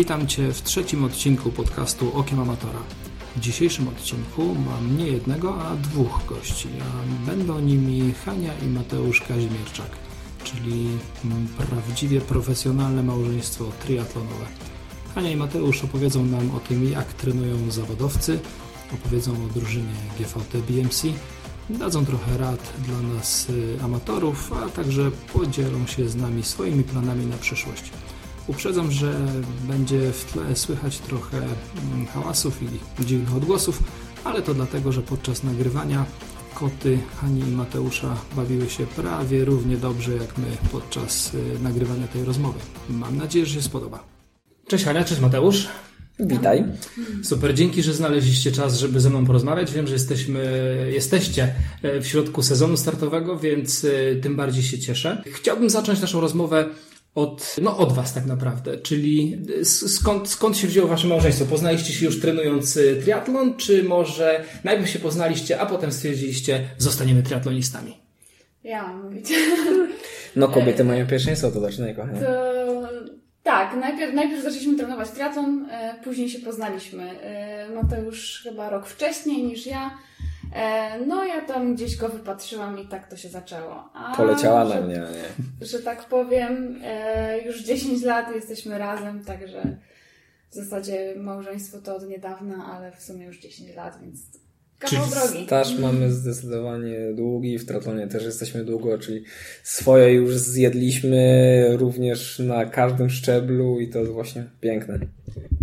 Witam Cię w trzecim odcinku podcastu Okiem Amatora. W dzisiejszym odcinku mam nie jednego, a dwóch gości. A będą nimi Hania i Mateusz Kazimierczak, czyli prawdziwie profesjonalne małżeństwo triatlonowe. Hania i Mateusz opowiedzą nam o tym, jak trenują zawodowcy, opowiedzą o drużynie GVT BMC, dadzą trochę rad dla nas y, amatorów, a także podzielą się z nami swoimi planami na przyszłość. Uprzedzam, że będzie w tle słychać trochę mm, hałasów i dziwnych odgłosów, ale to dlatego, że podczas nagrywania koty Hani i Mateusza bawiły się prawie równie dobrze jak my podczas y, nagrywania tej rozmowy. Mam nadzieję, że się spodoba. Cześć Hania, cześć Mateusz. Witaj. Super, dzięki, że znaleźliście czas, żeby ze mną porozmawiać. Wiem, że jesteśmy, jesteście e, w środku sezonu startowego, więc e, tym bardziej się cieszę. Chciałbym zacząć naszą rozmowę od, no od Was tak naprawdę, czyli skąd, skąd się wzięło Wasze małżeństwo? Poznaliście się już trenując e, triatlon, czy może najpierw się poznaliście, a potem stwierdziliście, zostaniemy triatlonistami? Ja mam mówić. No kobiety mają pierwszeństwo, to zaczynaj kochanie. To tak, najpierw, najpierw zaczęliśmy trenować triatlon, e, później się poznaliśmy. E, Mateusz chyba rok wcześniej niż ja. E, no ja tam gdzieś go wypatrzyłam i tak to się zaczęło. A Poleciała że, na mnie, nie? Że tak powiem, e, już 10 lat jesteśmy razem, także w zasadzie małżeństwo to od niedawna, ale w sumie już 10 lat, więc Kawał drogi. Staż mamy zdecydowanie długi, w triatlonie też jesteśmy długo, czyli swoje już zjedliśmy również na każdym szczeblu i to jest właśnie piękne.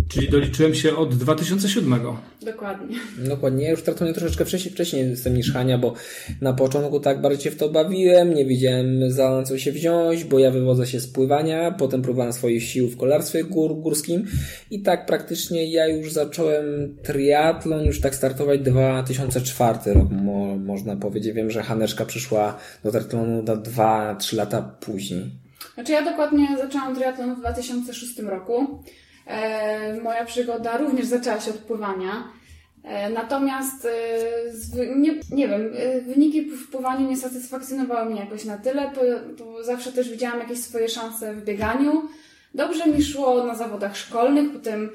Czyli doliczyłem się od 2007. Dokładnie. Dokładnie. Ja już triatlonie troszeczkę wcześniej, wcześniej jestem niż Hania, bo na początku tak bardziej się w to bawiłem, nie wiedziałem za co się wziąć, bo ja wywodzę się z pływania, potem próbowałem swoich sił w kolarstwie gór, górskim i tak praktycznie ja już zacząłem triatlon, już tak startować 2004 rok, mo, można powiedzieć. Wiem, że Haneczka przyszła do triatlonu 2-3 lata później. Znaczy ja dokładnie zaczęłam triatlon w 2006 roku. E, moja przygoda również zaczęła się od pływania. E, natomiast e, nie, nie wiem, wyniki w pływaniu nie satysfakcjonowały mnie jakoś na tyle, bo zawsze też widziałam jakieś swoje szanse w bieganiu. Dobrze mi szło na zawodach szkolnych, potem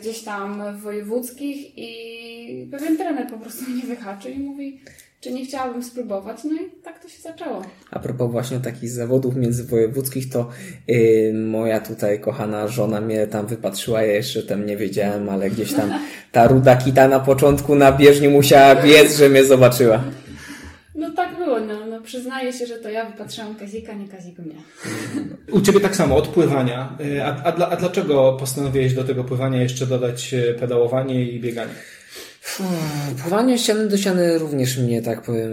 gdzieś tam wojewódzkich i pewien trener po prostu mnie wyhaczył i mówi czy nie chciałabym spróbować. No i tak to się zaczęło. A propos właśnie takich zawodów międzywojewódzkich, to yy, moja tutaj kochana żona mnie tam wypatrzyła, ja jeszcze tam nie wiedziałem, ale gdzieś tam ta ruda kita na początku na bieżni musiała biec, że mnie zobaczyła. No tak było, no, no przyznaję się, że to ja wypatrzyłam Kazika, nie Kazik mnie. U Ciebie tak samo, od pływania. Y, a, a, a dlaczego postanowiłeś do tego pływania jeszcze dodać y, pedałowanie i bieganie? Pływanie ściany do ściany również mnie, tak powiem,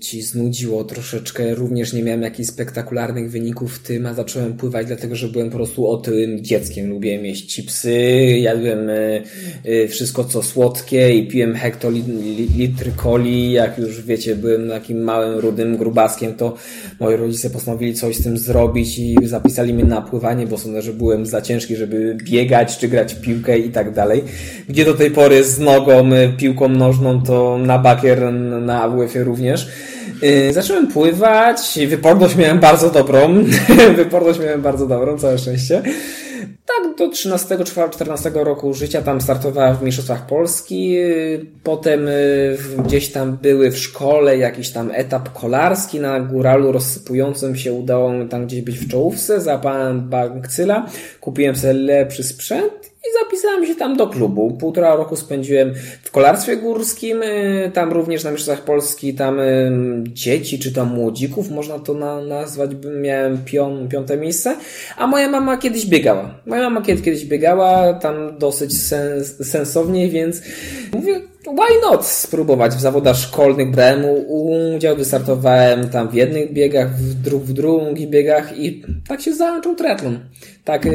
ci znudziło troszeczkę. Również nie miałem jakichś spektakularnych wyników w tym, a zacząłem pływać dlatego, że byłem po prostu otyłym dzieckiem. Lubiłem jeść chipsy, jadłem y, y, wszystko co słodkie i piłem hektolitry coli. Jak już wiecie, byłem takim małym, rudym grubaskiem, to moi rodzice postanowili coś z tym zrobić i zapisali mnie na pływanie, bo sądzę, że byłem za ciężki, żeby biegać czy grać w piłkę i tak dalej. Gdzie do tej pory z nogą piłką nożną, to na bakier na AWF-ie również. Yy, zacząłem pływać, wyporność miałem bardzo dobrą, wyporność miałem bardzo dobrą, całe szczęście. Tak, do 13-14 roku życia tam startowałem w Mistrzostwach Polski. Potem y, gdzieś tam były w szkole jakiś tam etap kolarski na góralu rozsypującym się udało mi tam gdzieś być w czołówce. Zapałem bankcyla, kupiłem sobie lepszy sprzęt i zapisałem się tam do klubu. Półtora roku spędziłem w kolarstwie górskim, y, tam również na Mistrzostwach Polski, tam y, dzieci czy tam młodzików, można to na, nazwać, miałem pią, piąte miejsce, a moja mama kiedyś biegała. Moja mama kiedyś biegała, tam dosyć sens, sensownie, więc mówię, why not spróbować w zawodach szkolnych, brałem udział, wystartowałem tam w jednych biegach, w, dru w drugich biegach i tak się zaczął triatlon. Tak,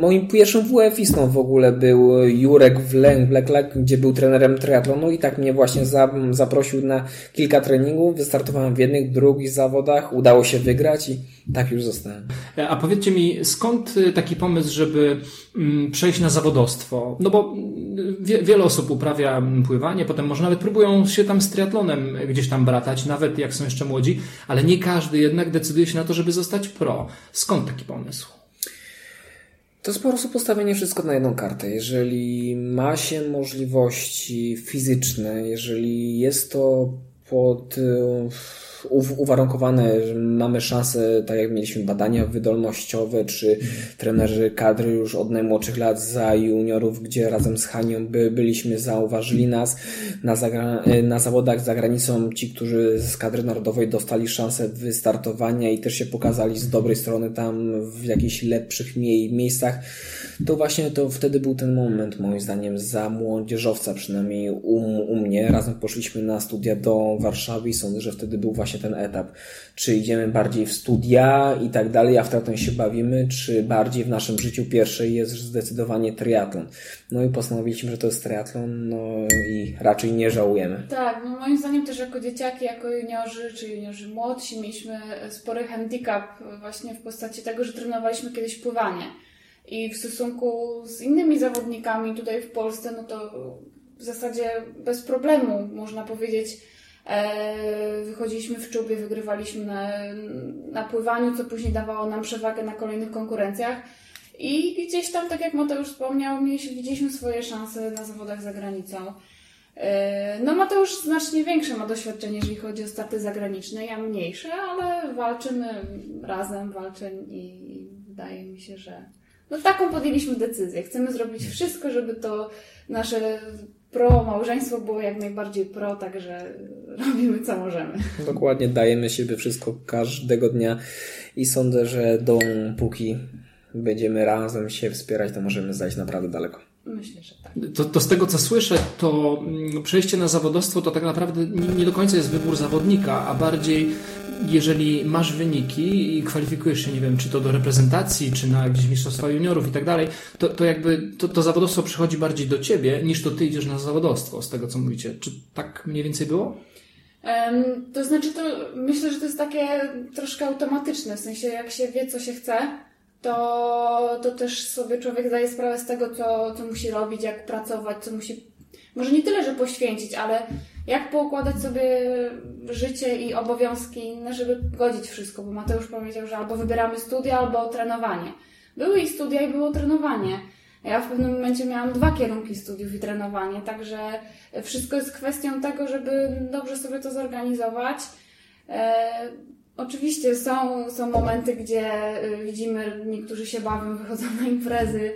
moim pierwszym WF-istą w ogóle był Jurek Wleklak, gdzie był trenerem triatlonu i tak mnie właśnie zaprosił na kilka treningów, wystartowałem w jednych, drugich zawodach, udało się wygrać i tak już zostałem. A powiedzcie mi, skąd taki pomysł, żeby przejść na zawodostwo? No bo mm, wiele osób uprawia pływanie, potem może nawet próbują się tam z triatlonem gdzieś tam bratać, nawet jak są jeszcze młodzi, ale nie każdy jednak decyduje się na to, żeby zostać pro. Skąd taki pomysł? To jest po prostu postawienie wszystko na jedną kartę. Jeżeli ma się możliwości fizyczne, jeżeli jest to pod uwarunkowane, że mamy szansę, tak jak mieliśmy badania wydolnościowe, czy trenerzy kadry już od najmłodszych lat za juniorów, gdzie razem z Hanią by, byliśmy, zauważyli nas na, zagra- na zawodach za granicą, ci, którzy z kadry narodowej dostali szansę wystartowania i też się pokazali z dobrej strony tam w jakichś lepszych mie- miejscach, to właśnie to wtedy był ten moment, moim zdaniem, za młodzieżowca, przynajmniej u, u mnie. Razem poszliśmy na studia do Warszawy i sądzę, że wtedy był właśnie ten etap. Czy idziemy bardziej w studia i tak dalej, a w triatlon się bawimy, czy bardziej w naszym życiu pierwsze jest zdecydowanie triatlon. No i postanowiliśmy, że to jest triatlon, no i raczej nie żałujemy. Tak, no moim zdaniem też jako dzieciaki, jako juniorzy, czy juniorzy młodsi, mieliśmy spory handicap właśnie w postaci tego, że trenowaliśmy kiedyś pływanie. I w stosunku z innymi zawodnikami tutaj w Polsce, no to w zasadzie bez problemu, można powiedzieć, wychodziliśmy w czubie, wygrywaliśmy na, na pływaniu, co później dawało nam przewagę na kolejnych konkurencjach. I gdzieś tam, tak jak Mateusz wspomniał, mieliśmy, widzieliśmy swoje szanse na zawodach za granicą. E, no Mateusz znacznie większe ma doświadczenie, jeżeli chodzi o starty zagraniczne, ja mniejsze, ale walczymy razem, walczę i wydaje mi się, że no taką podjęliśmy decyzję. Chcemy zrobić wszystko, żeby to nasze pro małżeństwo było jak najbardziej pro, także robimy co możemy. Dokładnie, dajemy siebie wszystko każdego dnia i sądzę, że dopóki będziemy razem się wspierać, to możemy zajść naprawdę daleko. Myślę, że tak. To, to z tego, co słyszę, to mm, przejście na zawodowstwo to tak naprawdę nie do końca jest wybór zawodnika, a bardziej jeżeli masz wyniki i kwalifikujesz się, nie wiem, czy to do reprezentacji, czy na gdzieś mistrzostwa juniorów i tak dalej, to, to jakby to, to zawodowstwo przychodzi bardziej do ciebie, niż to ty idziesz na zawodowstwo, z tego co mówicie. Czy tak mniej więcej było? Um, to znaczy, to myślę, że to jest takie troszkę automatyczne, w sensie jak się wie, co się chce, to, to też sobie człowiek zdaje sprawę z tego, co, co musi robić, jak pracować, co musi, może nie tyle, że poświęcić, ale jak poukładać sobie życie i obowiązki inne, żeby godzić wszystko, bo Mateusz powiedział, że albo wybieramy studia, albo trenowanie. Były i studia, i było trenowanie. Ja w pewnym momencie miałam dwa kierunki studiów i trenowanie, także wszystko jest kwestią tego, żeby dobrze sobie to zorganizować. E, oczywiście są, są momenty, gdzie y, widzimy, niektórzy się bawią, wychodzą na imprezy,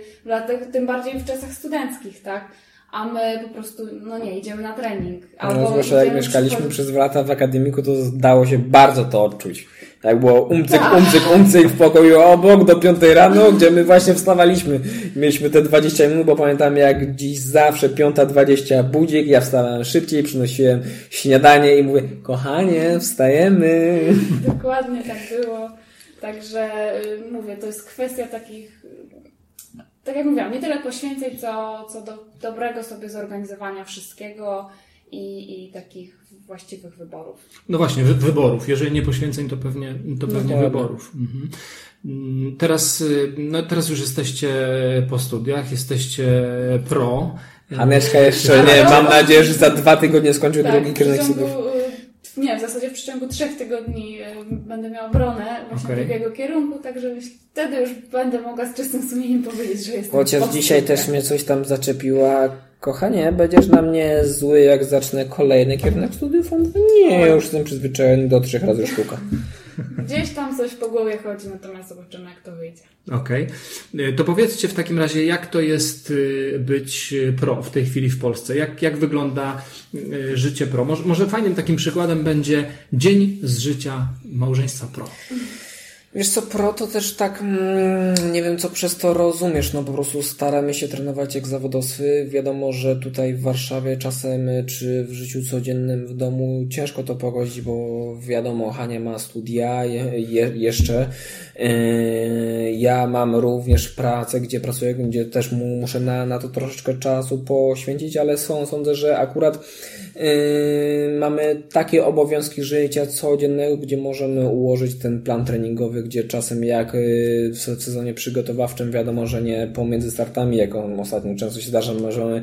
tym bardziej w czasach studenckich, tak? A my po prostu, no nie, idziemy na trening. No, Albo no, zwłaszcza jak mieszkaliśmy przez lata w akademiku, to dało się bardzo to odczuć. Jak było umcyk, tak. umcyk, umcyk w pokoju obok do piątej rano, gdzie my właśnie wstawaliśmy. Mieliśmy te 20 minut, bo pamiętam jak dziś zawsze piąta dwadzieścia budzik, ja wstawałem szybciej, przynosiłem śniadanie i mówię, kochanie, wstajemy. Dokładnie tak było. Także y, mówię, to jest kwestia takich tak jak mówiłam, nie tyle poświęceń, co, co do dobrego sobie zorganizowania wszystkiego i, i takich właściwych wyborów. No właśnie, wy, wyborów. Jeżeli nie poświęceń, to pewnie, to pewnie no wyborów. Mhm. Mm, teraz, y, no teraz już jesteście po studiach, jesteście pro. Haneczka jeszcze nie, mam nadzieję, że za dwa tygodnie skończy tak, drugi kierunek studiów nie, w zasadzie w przeciągu trzech tygodni e, będę miała obronę właśnie okay. drugiego kierunku, także wtedy już będę mogła z czystym sumieniem powiedzieć, że jestem Chociaż dzisiaj też mnie coś tam zaczepiła. Kochanie, będziesz na mnie zły, jak zacznę kolejny kierunek studiów? On nie, już jestem przyzwyczajony do trzech razy sztuka. Gdzieś tam coś po głowie chodzi, natomiast zobaczymy, jak to wyjdzie. Okej. Okay. To powiedzcie w takim razie, jak to jest y, być pro w tej chwili w Polsce? Jak, jak wygląda życie pro? Może, może fajnym takim przykładem będzie dzień z życia małżeństwa pro. Wiesz co, pro to też tak, mm, nie wiem co przez to rozumiesz, no po prostu staramy się trenować jak zawodowcy. Wiadomo, że tutaj w Warszawie czasem, czy w życiu codziennym w domu ciężko to pogodzić, bo wiadomo, Hania ma studia je, je, jeszcze. Yy, ja mam również pracę, gdzie pracuję, gdzie też muszę na, na to troszeczkę czasu poświęcić, ale są, sądzę, że akurat Yy, mamy takie obowiązki życia codziennego, gdzie możemy ułożyć ten plan treningowy, gdzie czasem jak yy, w sezonie przygotowawczym wiadomo, że nie pomiędzy startami, jak ostatnio często się zdarza, możemy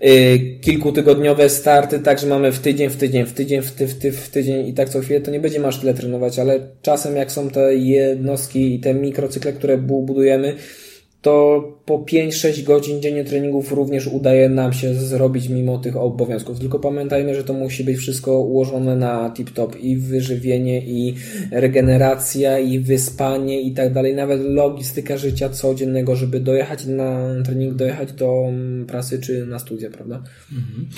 yy, kilkutygodniowe starty, także mamy w tydzień, w tydzień, w tydzień, w, ty, w, ty, w tydzień i tak co chwilę, to nie będziemy aż tyle trenować, ale czasem jak są te jednostki i te mikrocykle, które budujemy, to po 5-6 godzin dziennie treningów również udaje nam się zrobić mimo tych obowiązków. Tylko pamiętajmy, że to musi być wszystko ułożone na tip-top i wyżywienie, i regeneracja, i wyspanie i tak dalej. Nawet logistyka życia codziennego, żeby dojechać na trening, dojechać do pracy czy na studia, prawda? Mhm.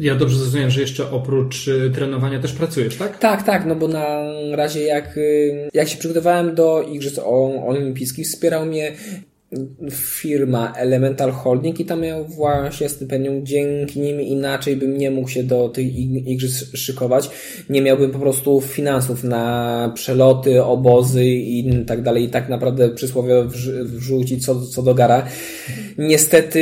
Ja dobrze zrozumiałem, że jeszcze oprócz y, trenowania też pracujesz, tak? Tak, tak, no bo na razie jak, y, jak się przygotowałem do Igrzysk Olimpijskich, wspierał mnie firma Elemental Holding i tam miał właśnie stypendium. Dzięki nim inaczej bym nie mógł się do tych igrzysk szykować. Nie miałbym po prostu finansów na przeloty, obozy i tak dalej. I tak naprawdę przysłowie wrzucić co, co do gara. Niestety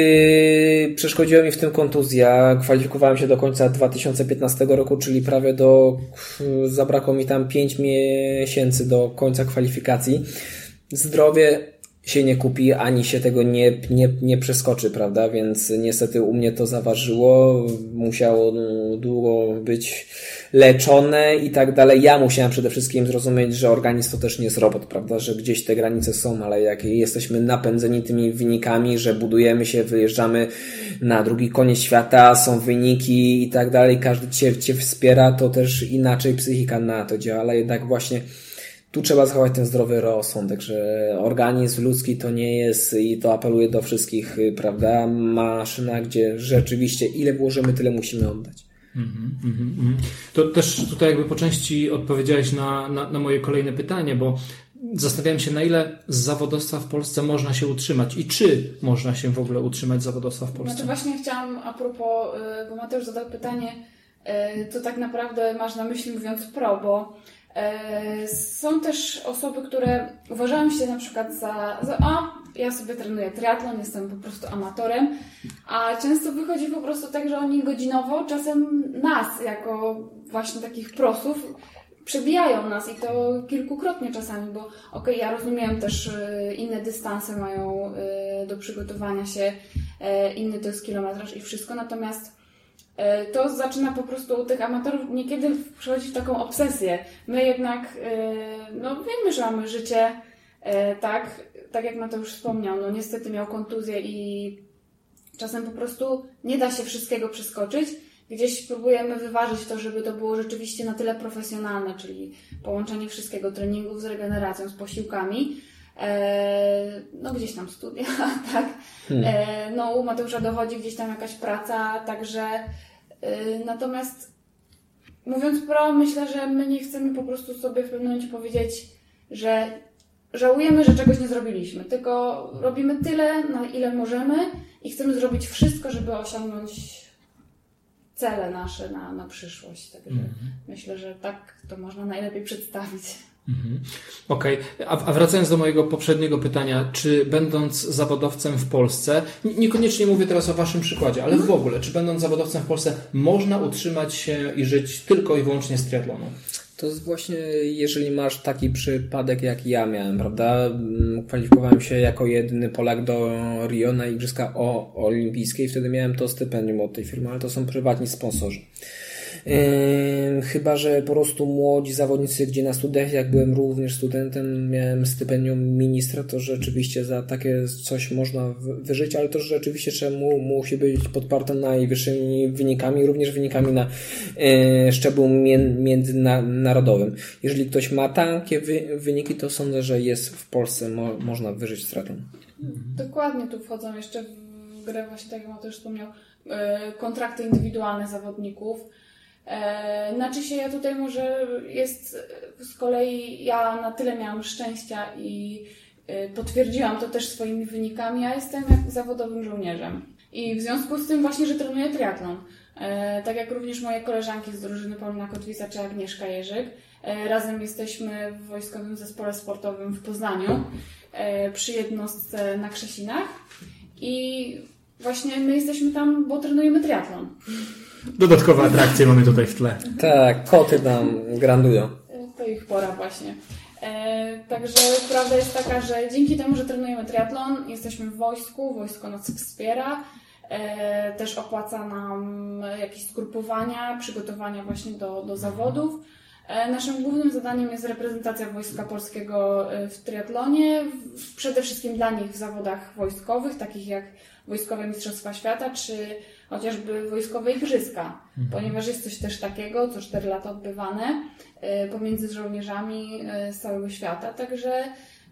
przeszkodziła mi w tym kontuzja. Kwalifikowałem się do końca 2015 roku, czyli prawie do, zabrakło mi tam 5 miesięcy do końca kwalifikacji. Zdrowie się nie kupi, ani się tego nie, nie, nie przeskoczy, prawda? Więc niestety u mnie to zaważyło, musiało długo być leczone i tak dalej. Ja musiałem przede wszystkim zrozumieć, że organizm to też nie jest robot, prawda? Że gdzieś te granice są, ale jak jesteśmy napędzeni tymi wynikami, że budujemy się, wyjeżdżamy na drugi koniec świata, są wyniki i tak dalej, każdy cię, cię wspiera, to też inaczej psychika na to działa, ale jednak właśnie tu trzeba zachować ten zdrowy rozsądek, że organizm ludzki to nie jest i to apeluję do wszystkich, y, prawda, maszyna, gdzie rzeczywiście ile włożymy, tyle musimy oddać. Mm -hmm, To też tutaj jakby po części odpowiedziałeś na, na, na moje kolejne pytanie, bo zastanawiałem się, na ile z zawodowstwa w Polsce można się utrzymać i czy można się w ogóle utrzymać z zawodowstwa w Polsce. Znaczy właśnie chciałam a propos, y, bo Mateusz zadał pytanie, to y, tak naprawdę masz na myśli mówiąc pro, bo są też osoby, które uważają się na przykład za, za a, ja sobie trenuję triatlon, jestem po prostu amatorem, a często wychodzi po prostu tak, że oni godzinowo czasem nas, jako właśnie takich prosów, przebijają nas i to kilkukrotnie czasami, bo okej, okay, ja rozumiem też e, inne dystanse mają e, do przygotowania się, inny to jest kilometraż i wszystko, natomiast E, to zaczyna po prostu u tych amatorów niekiedy przechodzić w taką obsesję. My jednak, e, no wiemy, że mamy życie, e, tak, tak jak Mateusz wspomniał, no niestety miał kontuzję i czasem po prostu nie da się wszystkiego przeskoczyć. Gdzieś próbujemy wyważyć to, żeby to było rzeczywiście na tyle profesjonalne, czyli połączenie wszystkiego, treningów z regeneracją, z posiłkami, no gdzieś tam studia, tak. Hmm. No u Mateusza dochodzi gdzieś tam jakaś praca, także Y, natomiast mówiąc pro, myślę, że my nie chcemy po prostu sobie w pewnym momencie powiedzieć, że żałujemy, że czegoś nie zrobiliśmy, tylko robimy tyle, na ile możemy i chcemy zrobić wszystko, żeby osiągnąć cele nasze na, na przyszłość. Także mm -hmm. myślę, że tak to można najlepiej przedstawić. Mhm. Okej, okay. a, wracając do mojego poprzedniego pytania, czy będąc zawodowcem w Polsce, niekoniecznie mówię teraz o Waszym przykładzie, ale w ogóle, czy będąc zawodowcem w Polsce można utrzymać się i żyć tylko i wyłącznie z triatlonu? To jest właśnie, jeżeli masz taki przypadek jak ja miałem, prawda? Mm, kwalifikowałem się jako jedyny Polak do Rio na Igrzyska Olimpijskie i wtedy miałem to stypendium od tej firmy, ale to są prywatni sponsorzy. Chyba, że po prostu młodzi zawodnicy, gdzie na studiach, jak byłem również studentem, miałem stypendium ministra, to rzeczywiście za takie coś można wyżyć, ale to rzeczywiście trzeba mu, musi być podparte najwyższymi wynikami, również wynikami na e, szczeblu międzynarodowym. Jeżeli ktoś ma takie wyniki, to sądzę, że jest w Polsce, mo, można wyżyć stratą. Dokładnie, tu wchodzą jeszcze w grę właśnie, tak jak też wspomniał, e, kontrakty indywidualne zawodników, znaczy się ja tutaj może jest z kolei ja na tyle miałam szczęścia i e, potwierdziłam to też swoimi wynikami. Ja jestem jak zawodowym żołnierzem. I w związku z tym właśnie, że trenuję triatlon. E, tak jak również moje koleżanki z drużyny Paulina Kotwica czy Agnieszka Jerzyk. Razem jesteśmy w Wojskowym Zespole Sportowym w Poznaniu przy jednostce na Krzesinach. I właśnie my jesteśmy tam, bo trenujemy triatlon. Dodatkowe atrakcje mamy tutaj w tle. Tak, koty tam grandują. To ich pora właśnie. E, także prawda jest taka, że dzięki temu, że trenujemy triatlon, jesteśmy w wojsku, wojsko nas wspiera, e, też opłaca nam jakieś zgrupowania, przygotowania właśnie do, do zawodów. E, naszym głównym zadaniem jest reprezentacja Wojska Polskiego e, w triatlonie, przede wszystkim dla nich w zawodach wojskowych, takich jak Wojskowe Mistrzostwa Świata, czy chociażby Wojskowe Igrzyska, mhm. ponieważ jest coś też takiego, co 4 lata odbywane e, pomiędzy żołnierzami z całego świata, także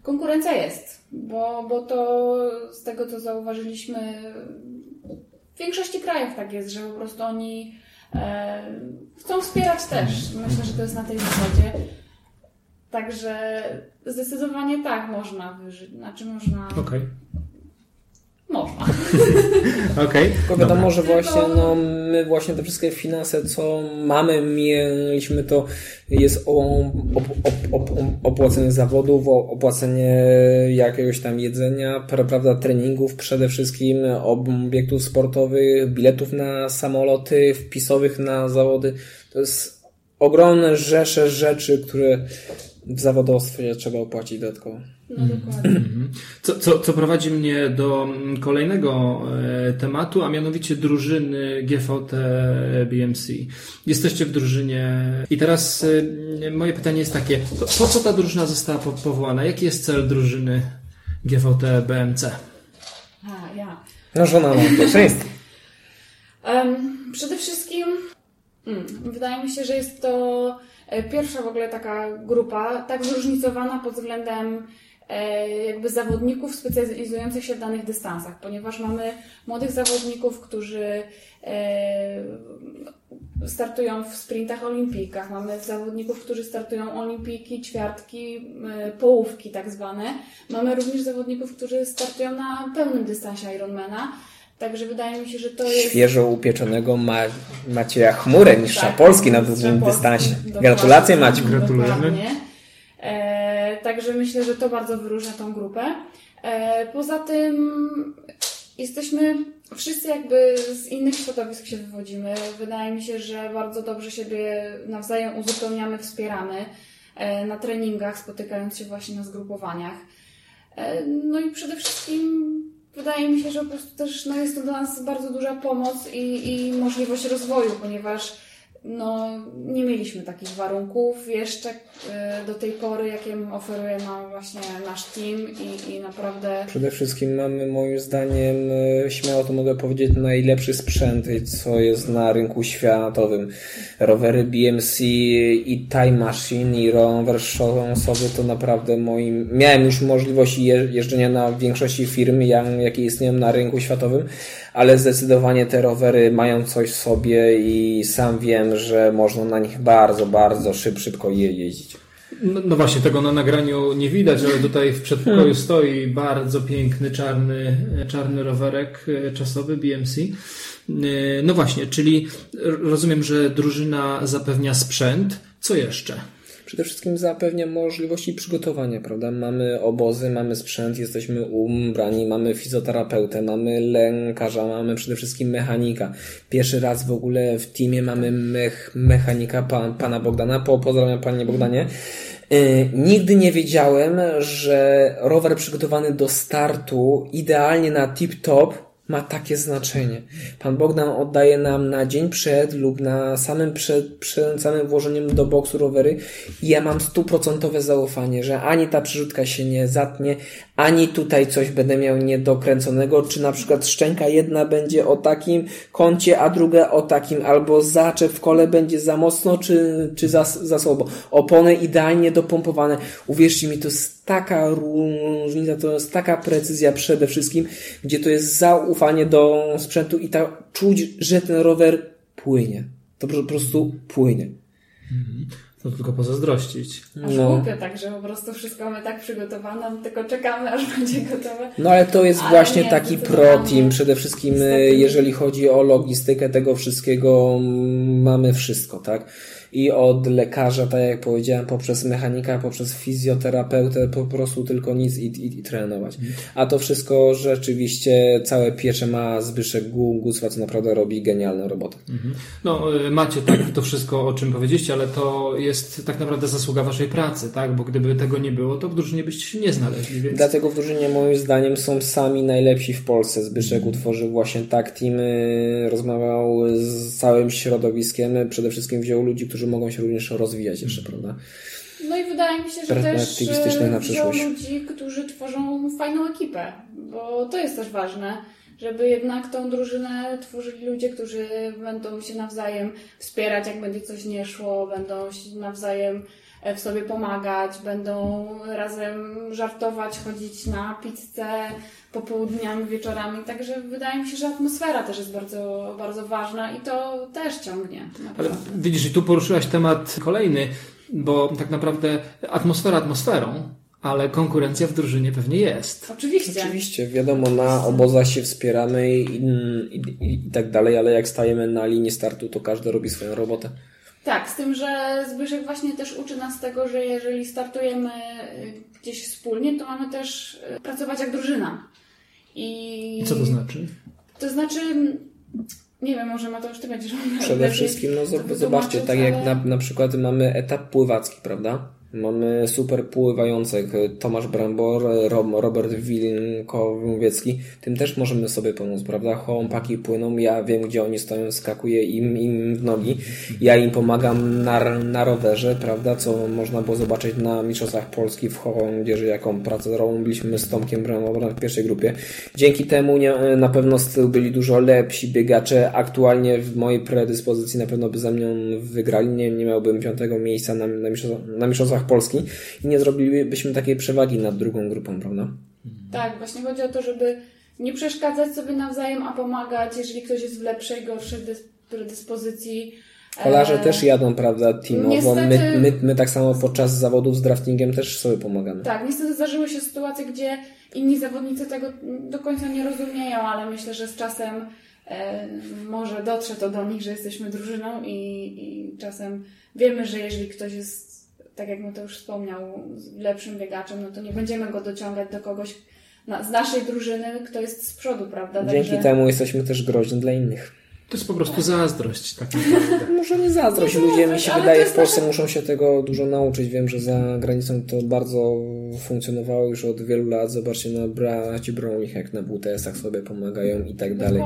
konkurencja jest, bo, bo to z tego, co zauważyliśmy, w większości krajów tak jest, że po prostu oni E, chcą wspierać też. Myślę, że to jest na tej zasadzie. Także zdecydowanie tak można wyżyć. Znaczy można. Okay. Można. Okej. Okay. Tylko wiadomo, że właśnie no, my właśnie te wszystkie finanse, co mamy, mieliśmy, to jest op, op, op, opłacenie zawodów, opłacenie jakiegoś tam jedzenia, prawda, treningów przede wszystkim, obiektów sportowych, biletów na samoloty, wpisowych na zawody. To jest ogromne rzesze rzeczy, które w zawodowstwie trzeba opłacić dodatkowo. No dokładnie. Mhm. Co, co, co prowadzi mnie do kolejnego e, tematu, a mianowicie drużyny GVT BMC. Jesteście w drużynie i teraz e, moje pytanie jest takie, po co ta drużyna została powołana? Jaki jest cel drużyny GVT BMC? A, ja. No żona ma pierwszeństwo. um, przede wszystkim hmm, wydaje mi się, że jest to e, pierwsza w ogóle taka grupa, tak zróżnicowana pod względem jakby zawodników specjalizujących się w danych dystansach, ponieważ mamy młodych zawodników, którzy e, startują w sprintach, olimpijkach, mamy zawodników, którzy startują olimpijki, ćwiartki, e, połówki tak zwane. Mamy również zawodników, którzy startują na pełnym dystansie Ironmana. Także wydaje mi się, że to jest. Świeżo upieczonego ma Macieja Chmurę, niższa tak, Polski na długim dystansie. Gratulacje Maciu. Gratulujemy. E, także myślę, że to bardzo wyróżnia tą grupę. E, poza tym jesteśmy wszyscy jakby z innych środowisk się wywodzimy. Wydaje mi się, że bardzo dobrze siebie nawzajem uzupełniamy, wspieramy e, na treningach, spotykając się właśnie na zgrupowaniach. E, no i przede wszystkim wydaje mi się, że po prostu też no, jest to dla nas bardzo duża pomoc i, i możliwość rozwoju, ponieważ no, nie mieliśmy takich warunków jeszcze e, do tej pory, jakie oferuje nam właśnie nasz team i, i naprawdę... Przede wszystkim mamy moim zdaniem, e, śmiało to mogę powiedzieć, najlepszy sprzęt, co jest na rynku światowym. Rowery BMC i Time Machine i rower szossowy to naprawdę moim... Miałem już możliwość jeżdżenia na większości firm, jakie istnieją na rynku światowym, ale zdecydowanie te rowery mają coś w sobie i sam wiem, że można na nich bardzo, bardzo szyb, szybko je jeździć. No, no, właśnie, tego na nagraniu nie widać, ale tutaj w przedpokoju hmm. stoi bardzo piękny czarny, czarny rowerek e, czasowy BMC. E, no właśnie, czyli rozumiem, że drużyna zapewnia sprzęt. Co jeszcze? Przede wszystkim zapewnia możliwości przygotowania, prawda? Mamy obozy, mamy sprzęt, jesteśmy ubrani, mamy fizjoterapeutę, mamy lękarza, mamy przede wszystkim mechanika. Pierwszy raz w ogóle w teamie mamy mech, mechanika pan, pana Bogdana. Po, pozdrawiam panie Bogdanie. Yy, nigdy nie wiedziałem, że rower przygotowany do startu idealnie na tip-top ma takie znaczenie. Pan Bogdan oddaje nam na dzień przed lub na samym przed, przed samym włożeniem do boksu rowery i ja mam stuprocentowe zaufanie, że ani ta przerzutka się nie zatnie, ani tutaj coś będę miał niedokręconego, czy na przykład szczęka jedna będzie o takim kącie, a druga o takim, albo zaczep w kole będzie za mocno, czy, czy za, za słabo. Opony idealnie dopompowane. Uwierzcie mi, to jest taka różnica, to jest taka precyzja przede wszystkim, gdzie to jest zaufanie do sprzętu i ta czuć, że ten rower płynie. To po prostu płynie. Mhm. No tylko pozazdrościć. Aż no. głupio tak, że po prostu wszystko mamy tak przygotowane, tylko czekamy, aż będzie gotowe. No ale to jest ale właśnie nie, taki pro team. Przede wszystkim, Niestety. jeżeli chodzi o logistykę tego wszystkiego, mamy wszystko, tak? I od lekarza, tak jak powiedziałem, poprzez mechanika, poprzez fizjoterapeutę, po prostu tylko nic i, i, i trenować. A to wszystko rzeczywiście całe piecze ma Zbyszek Gusła, co naprawdę robi genialną robotę. Mhm. No, y, macie tak to wszystko, o czym powiedzieliście, ale to jest tak naprawdę zasługa waszej pracy, tak? Bo gdyby tego nie było, to w drużynie byście się nie znaleźli. Więc... Dlatego w drużynie moim zdaniem są sami najlepsi w Polsce. Zbyszek mhm. utworzył właśnie tak teamy, rozmawiał z całym środowiskiem, przede wszystkim wziął ludzi, którzy którzy mogą się również rozwijać jeszcze, prawda? No i wydaje mi się, że też na e, przyszłość. ludzi, którzy tworzą fajną ekipę, bo to jest też ważne, żeby jednak tą drużynę tworzyli ludzie, którzy będą się nawzajem wspierać, jak będzie coś nie szło, będą się nawzajem w sobie pomagać, będą razem żartować, chodzić na pizzę popołudniami, wieczorami. Także wydaje mi się, że atmosfera też jest bardzo, bardzo ważna i to też ciągnie. Ale widzisz, i tu poruszyłaś temat kolejny, bo tak naprawdę atmosfera atmosferą, ale konkurencja w drużynie pewnie jest. Oczywiście. Oczywiście, wiadomo, na obozach się wspieramy i, i, i, i tak dalej, ale jak stajemy na linii startu, to każdy robi swoją robotę. Tak, z tym, że Zbyszek właśnie też uczy nas tego, że jeżeli startujemy y, gdzieś wspólnie, to mamy też y, pracować jak drużyna. I, I co to znaczy? To znaczy, nie wiem, może Mateusz, ty będziesz Przede wszystkim, no zobaczcie, tak wytłumaczyć, jak ale- na, na przykład mamy etap pływacki, prawda? Mamy super pływających, Tomasz Brambor, Ro- Robert Wilinkowiecki, tym też możemy sobie pomóc, prawda? Chłopaki płyną, ja wiem gdzie oni stoją, skakuję im, im w nogi, ja im pomagam na, na rowerze, prawda? Co można było zobaczyć na Mistrzostwach Polski w Hołądzieży, jaką pracę robiliśmy z Tomkiem Bramborem w pierwszej grupie. Dzięki temu nie, na pewno z tyłu byli dużo lepsi biegacze, aktualnie w mojej predyspozycji na pewno by ze mną wygrali, nie, nie miałbym piątego miejsca na, na, mistrzostwach, na mistrzostwach Polski i nie zrobilibyśmy takiej przewagi nad drugą grupą, prawda? Tak, właśnie chodzi o to, żeby nie przeszkadzać sobie nawzajem, a pomagać, jeżeli ktoś jest w lepszej, gorszej dys- predyspozycji. Kolarze E, też jadą, prawda, teamowo. My, niestety- my, my tak samo podczas zawodów z draftingiem też sobie pomagamy. Tak, niestety zdarzyły się sytuacje, gdzie inni zawodnicy tego do końca nie rozumieją, ale myślę, że z czasem e, może dotrze to do nich, że jesteśmy drużyną i, i czasem wiemy, że jeżeli ktoś jest, tak jak Mateusz wspomniał, lepszym biegaczem, no to nie będziemy go dociągać do kogoś na, z naszej drużyny, kto jest z przodu, prawda? Dzięki temu jesteśmy też groźni dla innych. To jest po prostu zazdrość, tak naprawdę. Może nie zazdrość, ludzie mi się wydaje to w Polsce muszą się tego dużo nauczyć. Wiem, że za granicą to bardzo funkcjonowało już od wielu lat. Zobaczcie na braci Brownich, jak na WTS-ach sobie pomagają i tak dalej.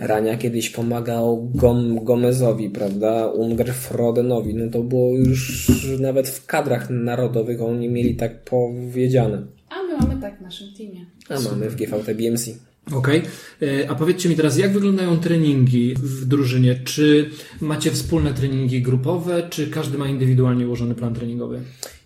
Rania kiedyś pomagał Gom Gomezowi, prawda? Unger Frodenowi. No to było już nawet w kadrach narodowych oni mieli tak powiedziane. A my mamy tak w naszym teamie. A mamy w GVT BMC. Okej. E, A powiedzcie mi teraz, jak wyglądają treningi w drużynie? Czy macie wspólne treningi grupowe, czy każdy ma indywidualnie ułożony plan treningowy?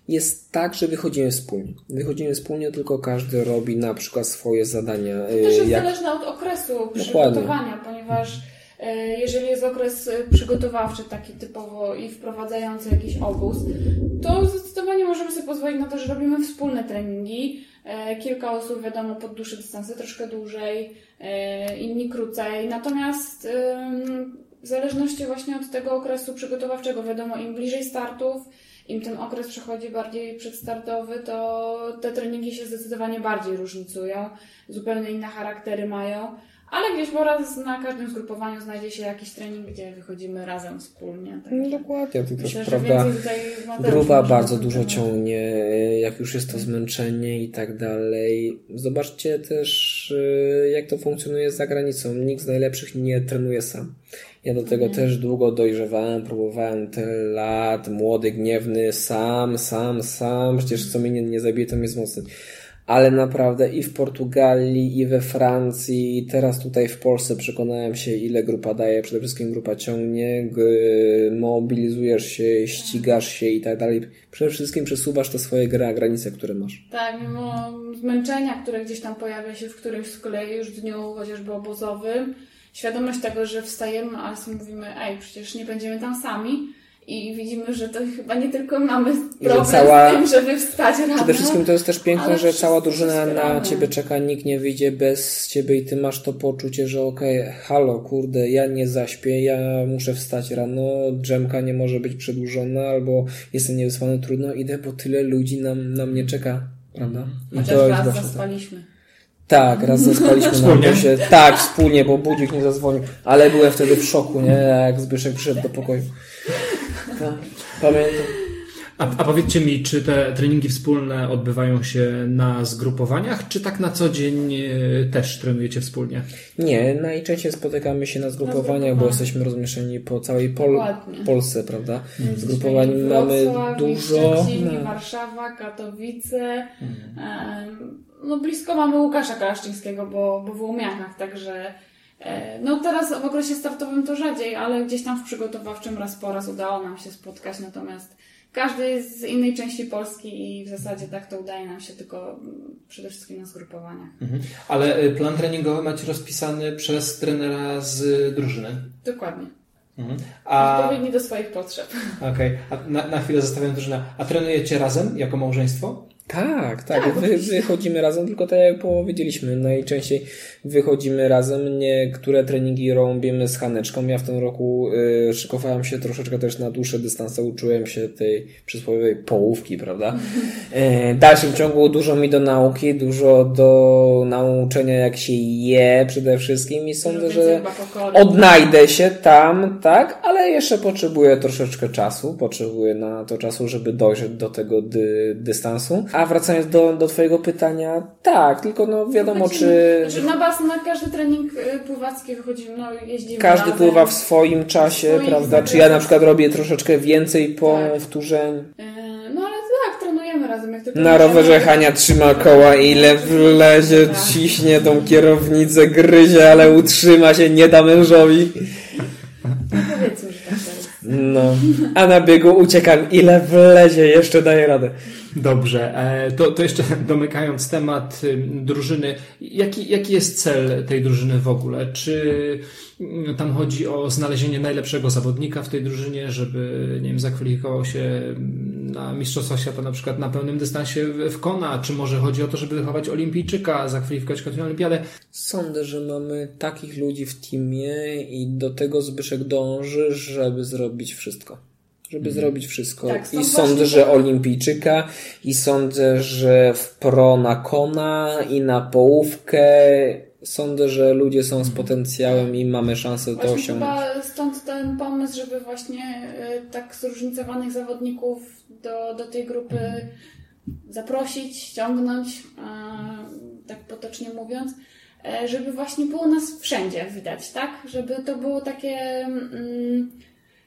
Jest tak, że wychodzimy wspólnie. Wychodzimy wspólnie, tylko każdy robi na przykład swoje zadania. To też jest Jak zależne od okresu przygotowania, ponieważ e, jeżeli jest okres e, przygotowawczy, taki typowo i wprowadzający jakiś obóz, to zdecydowanie możemy sobie pozwolić na to, że robimy wspólne treningi. Kilka osób, wiadomo, pod dłuższe dystanse troszkę dłużej, inni krócej. Natomiast w zależności właśnie od tego okresu przygotowawczego, wiadomo, im bliżej startów, im ten okres przechodzi bardziej przedstartowy, to te treningi się zdecydowanie bardziej różnicują, zupełnie inne charaktery mają, ale gdzieś po raz na każdym zgrupowaniu znajdzie się jakiś trening, gdzie wychodzimy razem wspólnie. No Także dokładnie, to też prawda. Gruba bardzo dużo ciągnie, jak już jest to zmęczenie i tak dalej. Zobaczcie też, y, jak to funkcjonuje za granicą. Nikt z najlepszych nie trenuje sam. Ja do tego też długo dojrzewałem, próbowałem tyle lat, młody, gniewny, sam, sam, sam. Przecież co mnie nie, nie zabije, to mnie wzmocni. Ale naprawdę i w Portugalii, i we Francji, i teraz tutaj w Polsce przekonałem się, ile grupa daje. Przede wszystkim grupa ciągnie, mobilizujesz się, ścigasz się i tak dalej. Przede wszystkim przesuwasz te swoje gra, granice, które masz. Tak, mimo zmęczenia, które gdzieś tam pojawia się w którymś z kolei już dniu chociażby obozowym, świadomość tego, że wstajemy, ale sobie mówimy, ej, przecież nie będziemy tam sami i widzimy, że to chyba nie tylko mamy problem cała- z tym, żeby wstać rano. Przede wszystkim to jest też piękne, że cała drużyna na ciebie czeka, nikt nie wyjdzie bez ciebie i ty masz to poczucie, że okej, halo, kurde, ja nie zaśpię, ja muszę wstać rano, drzemka nie może być przedłużona, albo jestem niewyspany, trudno, idę, bo tyle ludzi nam, na mnie czeka, prawda? I Chociaż raz to. zaspaliśmy. Tak, raz zaspaliśmy na busie. Tak, wspólnie, bo budzik nie zadzwonił. Ale byłem wtedy w szoku, nie? Jak Zbyszek przyszedł do pokoju. Tak, pamiętam. A, a powiedzcie mi, czy te treningi wspólne odbywają się na zgrupowaniach, czy tak na co dzień e, też trenujecie wspólnie? Nie, najczęściej spotykamy się na zgrupowaniach, bo jesteśmy rozmieszczeni po całej Pol Dokładnie. Polsce, prawda? Jesteśmy Zgrupowań mamy dużo. Szczecin, No. Warszawa, Katowice. Em, No blisko mamy Łukasza Kalaszczyńskiego, bo, bo w Łomiankach, także e, no teraz w okresie startowym to rzadziej, ale gdzieś tam w przygotowawczym raz po raz udało nam się spotkać, natomiast każdy jest z innej części Polski i w zasadzie tak to udaje nam się tylko mm, przede wszystkim na zgrupowaniach. Mhm. Ale e, plan treningowy macie rozpisany przez trenera z drużyny. Dokładnie. Mhm. A, Odpowiedni do swoich potrzeb. okej. A na, na chwilę zostawiam drużynę. A trenujecie razem jako małżeństwo? Tak, tak. Tak, Wy, oczywiście. wychodzimy razem, tylko tak jak powiedzieliśmy, najczęściej wychodzimy razem. Niektóre treningi robimy z Haneczką. Ja w tym roku y, szykowałem się troszeczkę też na dłuższe dystanse, uczyłem się tej przysłowiowej połówki, prawda? Y, w dalszym ciągu dużo mi do nauki, dużo do nauczenia, jak się je przede wszystkim i sądzę, że odnajdę się tam, tak, ale jeszcze potrzebuję troszeczkę czasu, potrzebuję na to czasu, żeby dojrzeć do tego dy, dystansu. A wracając do, do Twojego pytania, tak, tylko no wiadomo, czy Znaczy, na bas, na każdy trening y, pływacki wychodzimy, no jeździmy każdy razem. pływa w swoim czasie, prawda? Czy ja na przykład robię troszeczkę więcej Tak. powtórzeń. Y, No ale tak, trenujemy razem. Jak tylko Na rowerze Hania trzyma koła, ile wlezie, Tak. ciśnie tą kierownicę, gryzie, ale utrzyma się, nie da mężowi. No powiedzmy, że tak to jest. No, a na biegu uciekam, ile wlezie, jeszcze daje radę. Dobrze, e, to, to jeszcze domykając temat ym, drużyny, jaki, jaki jest cel tej drużyny w ogóle? Czy mm, tam chodzi o znalezienie najlepszego zawodnika w tej drużynie, żeby, nie wiem, zakwalifikował się mm, na Mistrzostwa Świata na przykład na pełnym dystansie w w Kona, czy może chodzi o to, żeby wychować olimpijczyka, zakwalifikować go na olimpiadę? Sądzę, że mamy takich ludzi w teamie i do tego Zbyszek dąży, żeby zrobić wszystko. Żeby zrobić wszystko. Tak, I sądzę, że to- olimpijczyka, i sądzę, że w pro na kona, i na połówkę. Sądzę, że ludzie są z potencjałem i mamy szansę to Właśnie osiągnąć. chyba stąd ten pomysł, żeby właśnie y, tak zróżnicowanych zawodników do, do tej grupy zaprosić, ściągnąć, e, tak potocznie mówiąc, e, żeby właśnie było nas wszędzie widać, tak? Żeby to było takie, mm,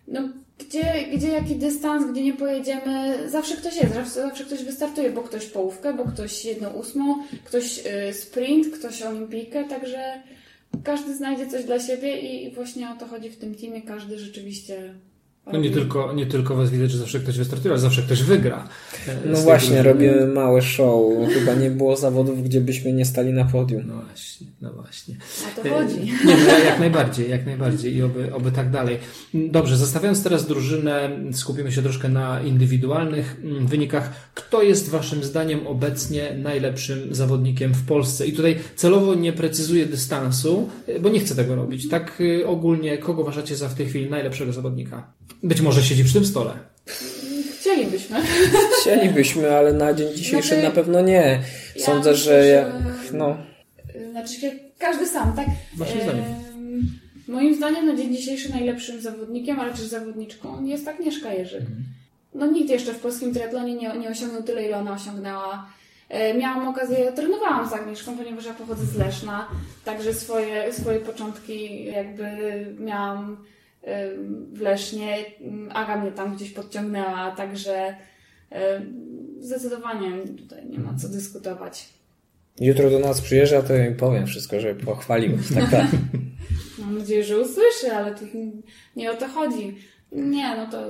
no, gdzie, gdzie jaki dystans, gdzie nie pojedziemy, zawsze ktoś jest, zawsze, zawsze ktoś wystartuje, bo ktoś połówkę, bo ktoś jedną ósmą, ktoś y, sprint, ktoś olimpijkę, także każdy znajdzie coś dla siebie i właśnie o to chodzi w tym teamie, każdy rzeczywiście No nie tylko, nie tylko was widać, że zawsze ktoś wystartuje, ale zawsze ktoś wygra. e, No właśnie, robimy małe show. Chyba nie było zawodów, gdzie byśmy nie stali na podium. No właśnie, no właśnie. O to chodzi. Nie, no, jak najbardziej, jak najbardziej i oby, oby tak dalej. Dobrze, zostawiając teraz drużynę, skupimy się troszkę na indywidualnych mm, wynikach. Kto jest Waszym zdaniem obecnie najlepszym zawodnikiem w Polsce? I tutaj celowo nie precyzuję dystansu, y, bo nie chcę tego robić. Tak ogólnie, kogo uważacie za w tej chwili najlepszego zawodnika? Być może siedzi przy tym stole. Chcielibyśmy. Chcielibyśmy, ale na dzień dzisiejszy Znaczy, na pewno nie. ja Sądzę, myślę, że że- ja, no, Znaczy się każdy sam, tak? Waszym zdaniem. Em, Moim zdaniem na dzień dzisiejszy najlepszym zawodnikiem, ale też zawodniczką jest Agnieszka Jerzyk. No nikt jeszcze w polskim triatlonie nie, nie osiągnął tyle, ile ona osiągnęła. E, Miałam okazję, trenowałam z Agnieszką, ponieważ ja pochodzę z Leszna, także swoje, swoje początki jakby miałam w Lesznie. Aga mnie tam gdzieś podciągnęła, także zdecydowanie tutaj nie ma co dyskutować. jutro do nas przyjeżdża, to jej powiem wszystko, żeby pochwalił. Tak, tak. Mam nadzieję, że usłyszy, ale tu nie o to chodzi. Nie, no to.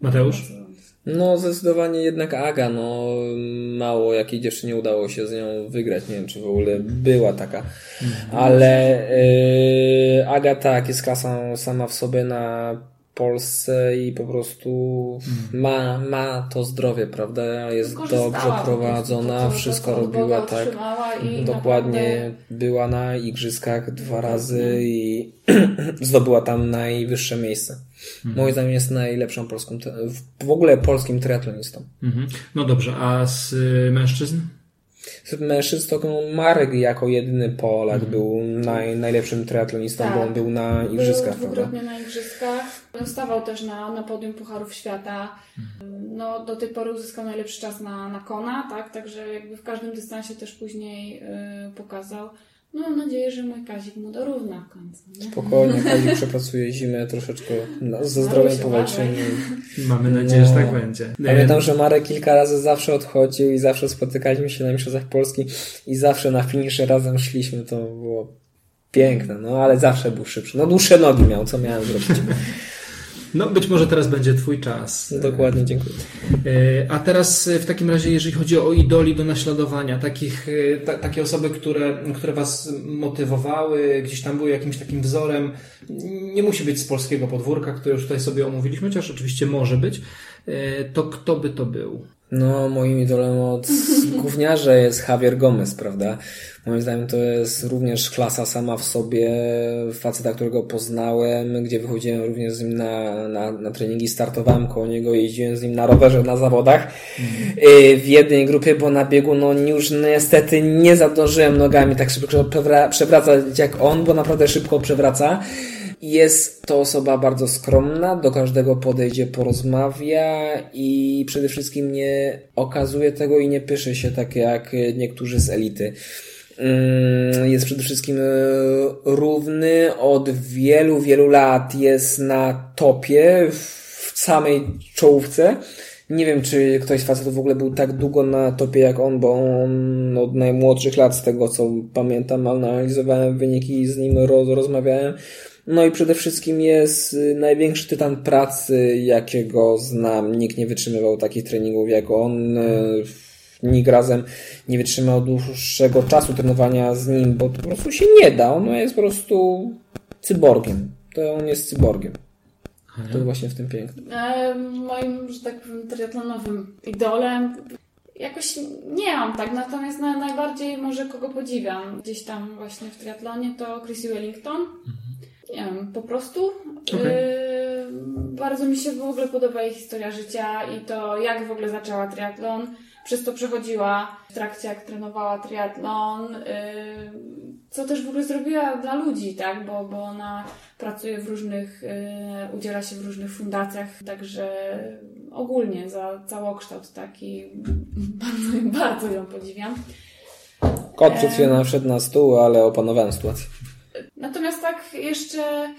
Mateusz? No, zdecydowanie jednak Aga, no, mało jakiej dziewczynie udało się z nią wygrać. Nie wiem, czy w ogóle była taka. Ale yy, Aga tak, jest klasą sama w sobie na Polsce i po prostu ma, ma to zdrowie, prawda? Jest dobrze prowadzona, to, wszystko robiła tak. Dokładnie naprawdę- była na igrzyskach dwa razy i zdobyła tam najwyższe miejsce. Moim zdaniem jest najlepszą polską, te- w ogóle polskim triatlonistą. Mhm. No dobrze, a z y, mężczyzn? Mężczyzn to Marek jako jedyny Polak Mhm. był naj, najlepszym triatlonistą, Tak. bo on był na Był igrzyskach, prawda? dwukrotnie na igrzyskach. Stawał też na, na podium Pucharów Świata. No, do tej pory uzyskał najlepszy czas na, na Kona, tak? Także jakby w każdym dystansie też później y, pokazał. No, mam nadzieję, że mój Kazik mu dorówna w końcu. Nie? Spokojnie, Kazik przepracuje zimę troszeczkę na, ze zdrowiem powalczymy. Mamy nadzieję, że No. tak będzie. Pamiętam, że Marek kilka razy zawsze odchodził i zawsze spotykaliśmy się na Mistrzostwach Polski i zawsze na finisze razem szliśmy, to było piękne, no ale zawsze był szybszy. No dłuższe nogi miał, co miałem zrobić. No być może teraz będzie twój czas. Dokładnie, dziękuję. E, A teraz e, w takim razie, jeżeli chodzi o idoli do naśladowania, takich, e, ta, takie osoby, które, które Was motywowały, gdzieś tam były jakimś takim wzorem, nie musi być z polskiego podwórka, które już tutaj sobie omówiliśmy, chociaż oczywiście może być, to kto by to był? No, moim idolem od gówniarza jest Javier Gomez, prawda? Moim zdaniem to jest również klasa sama w sobie faceta, którego poznałem, gdzie wychodziłem również z nim na, na, na treningi, startowałem koło niego, jeździłem z nim na rowerze na zawodach y, w jednej grupie, bo na biegu no już niestety nie zadążyłem nogami tak szybko przewra- przewracać jak on, bo naprawdę szybko przewraca. Jest to osoba bardzo skromna, do każdego podejdzie, porozmawia i przede wszystkim nie okazuje tego i nie pyszy się tak jak niektórzy z elity. Mm, Jest przede wszystkim e, równy, od wielu, wielu lat jest na topie, w samej czołówce. Nie wiem, czy ktoś z facetów w ogóle był tak długo na topie jak on, bo on od najmłodszych lat, z tego co pamiętam, analizowałem wyniki, z nim roz, rozmawiałem. No i przede wszystkim jest y, największy tytan pracy, jakiego znam. Nikt nie wytrzymywał takich treningów jak on. Y, Nikt razem nie wytrzymał dłuższego czasu trenowania z nim, bo to po prostu się nie da. On jest po prostu cyborgiem. To on jest cyborgiem. To właśnie w tym piękne. E, moim, że tak powiem, triatlonowym idolem jakoś nie mam tak, natomiast na, najbardziej może kogo podziwiam gdzieś tam właśnie w triatlonie to Chrissy Wellington. Nie wiem, po prostu. E, bardzo mi się w ogóle podoba jej historia życia i to jak w ogóle zaczęła triatlon. Przez to przechodziła w trakcie jak trenowała triatlon, e, co też w ogóle zrobiła dla ludzi, tak? Bo, bo ona pracuje w różnych, e, udziela się w różnych fundacjach, także ogólnie za całokształt taki bardzo, bardzo ją podziwiam. Kot przed chwilą wszedł na stół, ale opanowałem sytuację. Natomiast tak jeszcze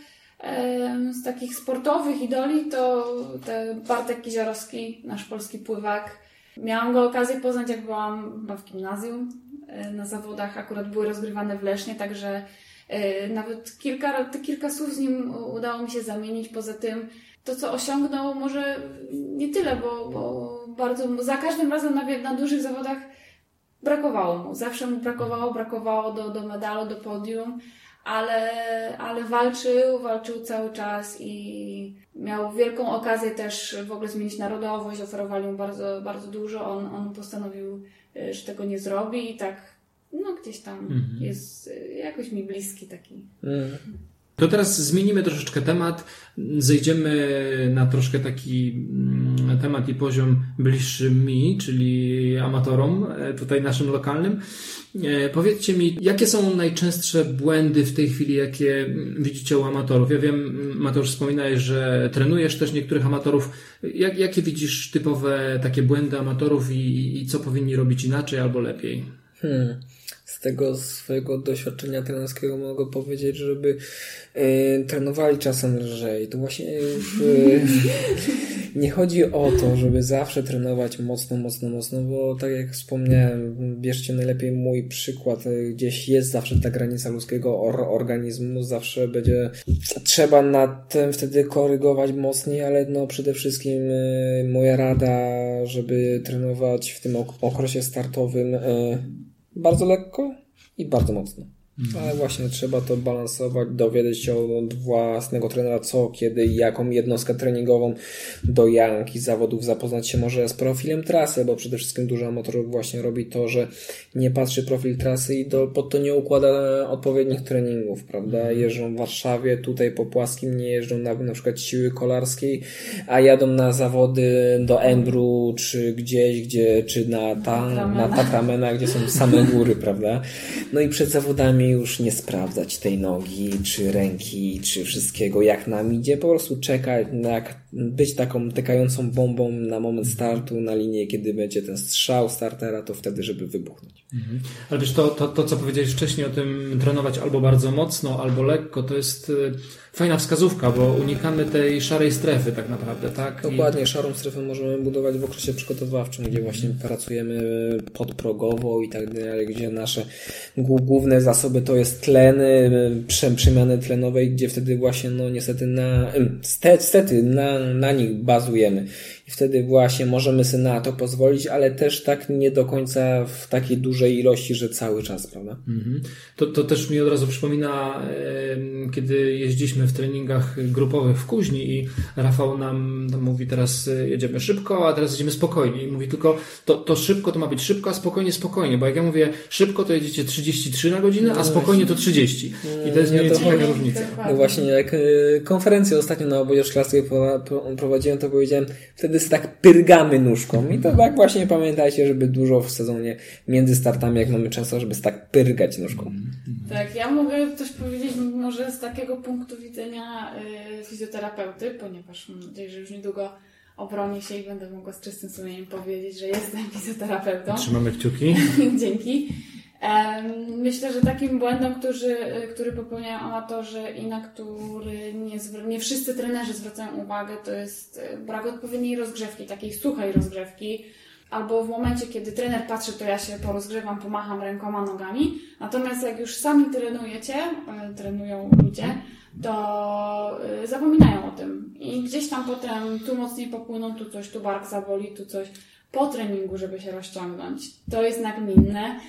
z takich sportowych idoli to te Bartek Kiziorowski, nasz polski pływak. Miałam go okazję poznać, jak byłam w gimnazjum. E, Na zawodach akurat były rozgrywane w Lesznie, także e, nawet kilka, kilka słów z nim udało mi się zamienić. Poza tym to, co osiągnął, może nie tyle, bo, bo bardzo za każdym razem na, na dużych zawodach brakowało mu. Zawsze mu brakowało, brakowało do, do medalu, do podium, ale, ale walczył, walczył cały czas i miał wielką okazję też w ogóle zmienić narodowość, oferowali mu bardzo, bardzo dużo. On, on postanowił, y, że tego nie zrobi i tak, no gdzieś tam Mhm. jest y, jakoś mi bliski taki. Mm. To teraz zmienimy troszeczkę temat, zejdziemy na troszkę taki mm, temat i poziom bliższy mi, czyli amatorom, e, tutaj naszym lokalnym. E, Powiedzcie mi, jakie są najczęstsze błędy w tej chwili, jakie mm, widzicie u amatorów? Ja wiem, mm, Mateusz, wspominałeś, że trenujesz też niektórych amatorów. Jak, jakie widzisz typowe takie błędy amatorów i, i co powinni robić inaczej albo lepiej? Hmm. Z tego swojego doświadczenia trenerskiego mogę powiedzieć, żeby y, trenowali czasem lżej. To właśnie już y, nie chodzi o to, żeby zawsze trenować mocno, mocno, mocno, bo tak jak wspomniałem, bierzcie najlepiej mój przykład, y, gdzieś jest zawsze ta granica ludzkiego or organizmu, zawsze będzie trzeba nad tym wtedy korygować mocniej, ale no przede wszystkim y, moja rada, żeby trenować w tym ok- okresie startowym y, bardzo lekko i bardzo mocno. Mhm. Ale właśnie trzeba to balansować, dowiedzieć się od własnego trenera, co, kiedy jaką jednostkę treningową do janki zawodów zapoznać się może z profilem trasy, bo przede wszystkim dużo amatorów właśnie robi to, że nie patrzy profil trasy i do, pod to nie układa odpowiednich treningów, prawda? Mhm. Jeżdżą w Warszawie, tutaj po płaskim nie jeżdżą na, na przykład siły kolarskiej, a jadą na zawody do Embru, czy gdzieś, gdzie, czy na, ta, na Tatramena, gdzie są same góry, prawda? No i przed zawodami już nie sprawdzać tej nogi, czy ręki, czy wszystkiego, jak nam idzie, po prostu czekać, jak być taką tykającą bombą na moment startu, na linię, kiedy będzie ten strzał startera, to wtedy, żeby wybuchnąć. Mhm. Ale wiesz, to, to, to, co powiedziałeś wcześniej o tym trenować albo bardzo mocno, albo lekko, to jest y, fajna wskazówka, bo unikamy tej szarej strefy tak naprawdę, tak? Dokładnie, I... szarą strefę możemy budować w okresie przygotowawczym, gdzie właśnie pracujemy podprogowo i tak dalej, gdzie nasze główne zasoby to jest tleny, przemiany tlenowej, gdzie wtedy właśnie, no niestety na, niestety na, na nich bazujemy. I wtedy właśnie możemy sobie na to pozwolić, ale też tak nie do końca w takiej dużej ilości, że cały czas, prawda? Mhm. To, to też mi od razu przypomina, kiedy jeździliśmy w treningach grupowych w Kuźni i Rafał nam mówi teraz e, jedziemy szybko, a teraz jedziemy spokojnie. I mówi tylko, to, to szybko to ma być szybko, a spokojnie spokojnie, bo jak ja mówię szybko to jedziecie 33 na godzinę, a no spokojnie to 30. I to jest mniej więcej fajna różnica. No właśnie, jak e, konferencję ostatnio na obozie szklarskiej prowadziłem, to powiedziałem, wtedy tak pyrgamy nóżką. I to tak właśnie pamiętajcie, żeby dużo w sezonie między startami, jak mamy czas, żeby tak pyrgać nóżką. Tak, ja mogę coś powiedzieć może z takiego punktu widzenia y, fizjoterapeuty, ponieważ mam nadzieję, że już niedługo obronię się i będę mogła z czystym sumieniem powiedzieć, że jestem fizjoterapeutą. Trzymamy kciuki. Dzięki. Myślę, że takim błędem, który, który popełniają amatorzy i na który nie, nie wszyscy trenerzy zwracają uwagę, to jest e, brak odpowiedniej rozgrzewki, takiej suchej rozgrzewki. Albo w momencie, kiedy trener patrzy, to ja się porozgrzewam, pomacham rękoma, nogami. Natomiast jak już sami trenujecie, e, trenują ludzie, to e, zapominają o tym. I gdzieś tam potem tu mocniej popłyną, tu coś, tu bark zaboli, tu coś. Po treningu, żeby się rozciągnąć. To jest nagminne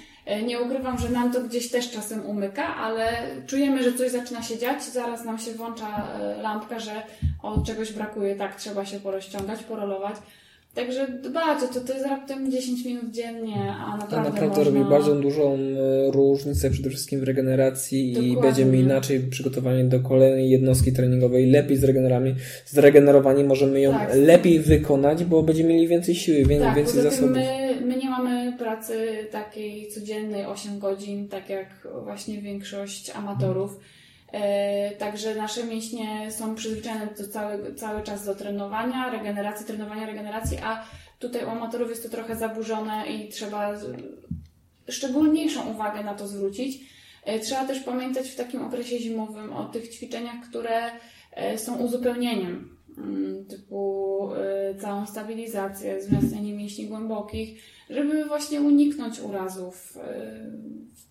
nie ukrywam, że nam to gdzieś też czasem umyka, ale czujemy, że coś zaczyna się dziać, zaraz nam się włącza e, lampka, że o czegoś brakuje, tak, trzeba się porozciągać, porolować. Także dbać to, to jest raptem 10 minut dziennie, a naprawdę, a naprawdę można... robi bardzo dużą e, różnicę przede wszystkim w regeneracji Dokładnie. i będziemy inaczej przygotowani do kolejnej jednostki treningowej, lepiej zregenerowani, zregenerowani możemy ją tak. lepiej wykonać, bo będziemy mieli więcej siły, tak, więcej zasobów. My, pracy takiej codziennej 8 godzin, tak jak właśnie większość amatorów. E, także nasze mięśnie są przyzwyczajone do cały, cały czas do trenowania, regeneracji, trenowania, regeneracji, a tutaj u amatorów jest to trochę zaburzone i trzeba szczególniejszą uwagę na to zwrócić. E, trzeba też pamiętać w takim okresie zimowym o tych ćwiczeniach, które e, są uzupełnieniem, typu całą stabilizację, wzmacnianie mięśni głębokich, żeby właśnie uniknąć urazów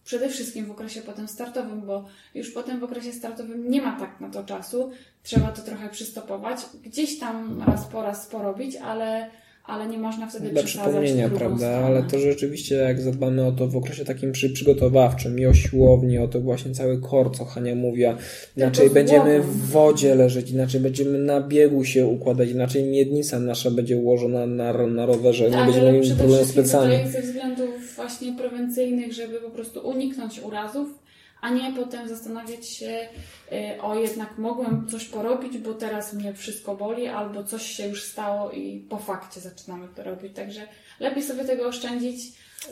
przede wszystkim w okresie potem startowym, bo już potem w okresie startowym nie ma tak na to czasu, trzeba to trochę przystopować, gdzieś tam raz po raz porobić, ale ale nie można wtedy Dla przypomnienia, prawda? Stronę. Ale to rzeczywiście, jak zadbamy o to w okresie takim przy przygotowawczym i o siłowni, o to właśnie cały kor, co Hania mówiła, inaczej będziemy w wodzie leżeć, inaczej będziemy na biegu się układać, inaczej miednica nasza będzie ułożona na, na rowerze, tak, nie będziemy mieli problemu specjalnie. ze względów właśnie prewencyjnych, żeby po prostu uniknąć urazów, a nie potem zastanawiać się, y, o jednak mogłem coś porobić, bo teraz mnie wszystko boli, albo coś się już stało i po fakcie zaczynamy to robić. Także lepiej sobie tego oszczędzić.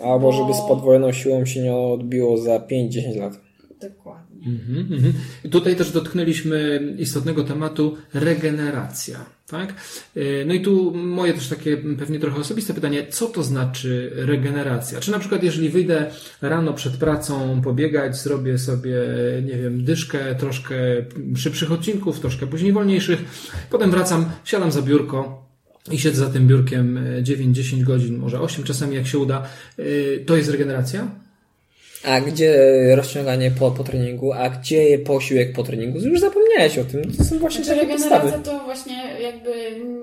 Albo bo... żeby z podwojoną siłą się nie odbiło za 5-10 lat. Dokładnie. Mm -hmm. Tutaj też dotknęliśmy istotnego tematu regeneracja. Tak? E, no i tu moje też takie pewnie trochę osobiste pytanie, co to znaczy regeneracja? Czy na przykład jeżeli wyjdę rano przed pracą pobiegać, zrobię sobie, nie wiem, dyszkę troszkę szybszych odcinków, troszkę później wolniejszych, potem wracam, siadam za biurko, i siedzę za tym biurkiem 9-10 godzin, może 8 czasami jak się uda, e, to jest regeneracja? A gdzie rozciąganie po, po treningu, a gdzie posiłek po treningu? Już zapomniałeś o tym. To są właśnie znaczy, takie podstawy. to właśnie jakby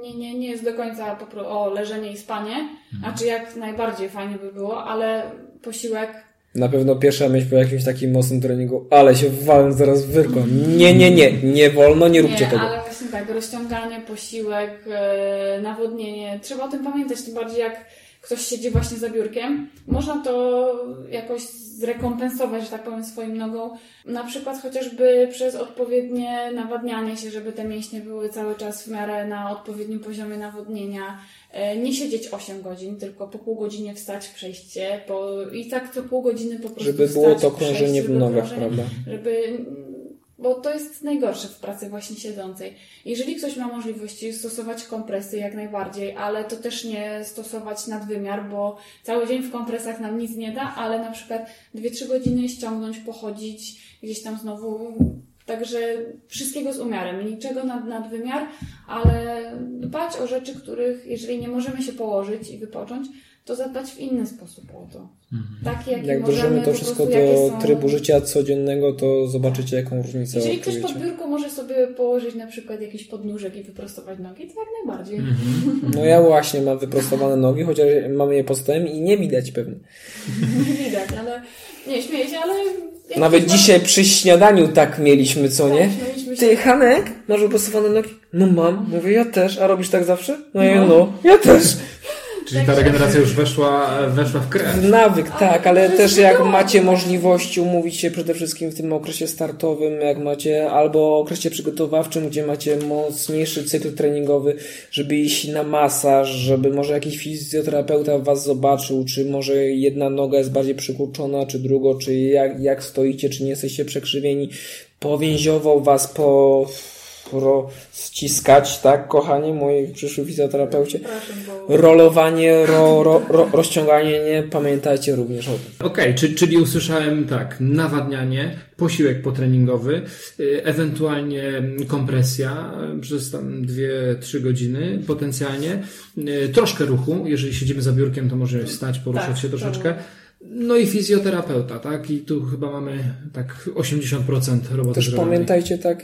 nie, nie, nie jest do końca o leżenie i spanie, mhm. a czy jak najbardziej fajnie by było, ale posiłek Na pewno pierwsza myśl po jakimś takim mocnym treningu, ale się walę zaraz wyrką. Nie, nie, nie, nie wolno, nie róbcie nie, tego. ale właśnie tak, rozciąganie, posiłek, e, nawodnienie. Trzeba o tym pamiętać, tym bardziej jak ktoś siedzi właśnie za biurkiem. Można to jakoś zrekompensować, że tak powiem, swoim nogą. Na przykład chociażby przez odpowiednie nawadnianie się, żeby te mięśnie były cały czas w miarę na odpowiednim poziomie nawodnienia. E, Nie siedzieć 8 godzin, tylko po pół godzinie wstać, przejść się, po... i tak co pół godziny po prostu Żeby wstać, było to przejść, krążenie w żeby nogach, krążenie- prawda? żeby bo to jest najgorsze w pracy właśnie siedzącej. Jeżeli ktoś ma możliwości stosować kompresy jak najbardziej, ale to też nie stosować nadwymiar, bo cały dzień w kompresach nam nic nie da, ale na przykład 2-3 godziny ściągnąć, pochodzić, gdzieś tam znowu. Także wszystkiego z umiarem, niczego nad nadwymiar, ale dbać o rzeczy, których jeżeli nie możemy się położyć i wypocząć, to zadbać w inny sposób o to. Takie, jakie Jak możemy, wdrożymy to wszystko prostu, do są- trybu życia codziennego, to zobaczycie jaką różnicę jeżeli ktoś pod biurko może sobie położyć na przykład jakiś podnóżek i wyprostować nogi, to jak najbardziej. No ja właśnie mam wyprostowane nogi, chociaż mamy je pod stołem i nie widać pewnie. Nie widać, ale nie śmieję się, ale... jak Nawet dzisiaj przy śniadaniu tak mieliśmy, co nie? Tak, śmieliśmy się. Ty, Hanek, masz wyprostowane nogi? No mam. Mówię, ja też. A robisz tak zawsze? No ja, no, ja też. Czyli ta regeneracja już weszła, weszła w krew. Nawyk, tak, ale też jak macie możliwość umówić się przede wszystkim w tym okresie startowym, jak macie, albo okresie przygotowawczym, gdzie macie mocniejszy cykl treningowy, żeby iść na masaż, żeby może jakiś fizjoterapeuta was zobaczył, czy może jedna noga jest bardziej przykurczona, czy drugo, czy jak, jak stoicie, czy nie jesteście przekrzywieni, powięziował was po rozciskać, tak, kochani, moi przyszły fizjoterapeucie. Rolowanie, ro, ro, ro, rozciąganie, nie pamiętajcie również o tym. Okej, czy, czyli usłyszałem tak, nawadnianie, posiłek potreningowy, y, ewentualnie kompresja przez tam 2-3 godziny potencjalnie, y, troszkę ruchu, jeżeli siedzimy za biurkiem, to możemy wstać, poruszać Tak, się troszeczkę. No i fizjoterapeuta, tak? I tu chyba mamy tak 80% roboty Też zrobionej. pamiętajcie tak,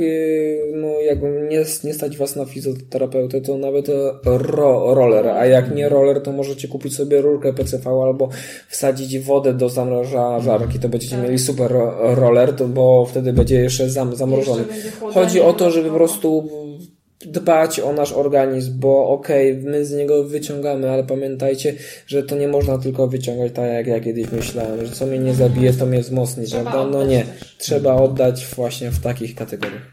no jakby nie, nie stać was na fizjoterapeutę, to nawet ro, roller, a jak nie roller, to możecie kupić sobie rurkę PCV albo wsadzić wodę do zamrażarki, to będziecie Tak. mieli super ro- roller, to, bo wtedy będzie jeszcze zam, zamrożony. Jeszcze będzie Chodzi o to, żeby po prostu dbać o nasz organizm, bo okej, my z niego wyciągamy, ale pamiętajcie, że to nie można tylko wyciągać tak, jak ja kiedyś myślałem, że co mnie nie zabije, to mnie wzmocni, Trzeba prawda? No nie, też. trzeba oddać właśnie w takich kategoriach.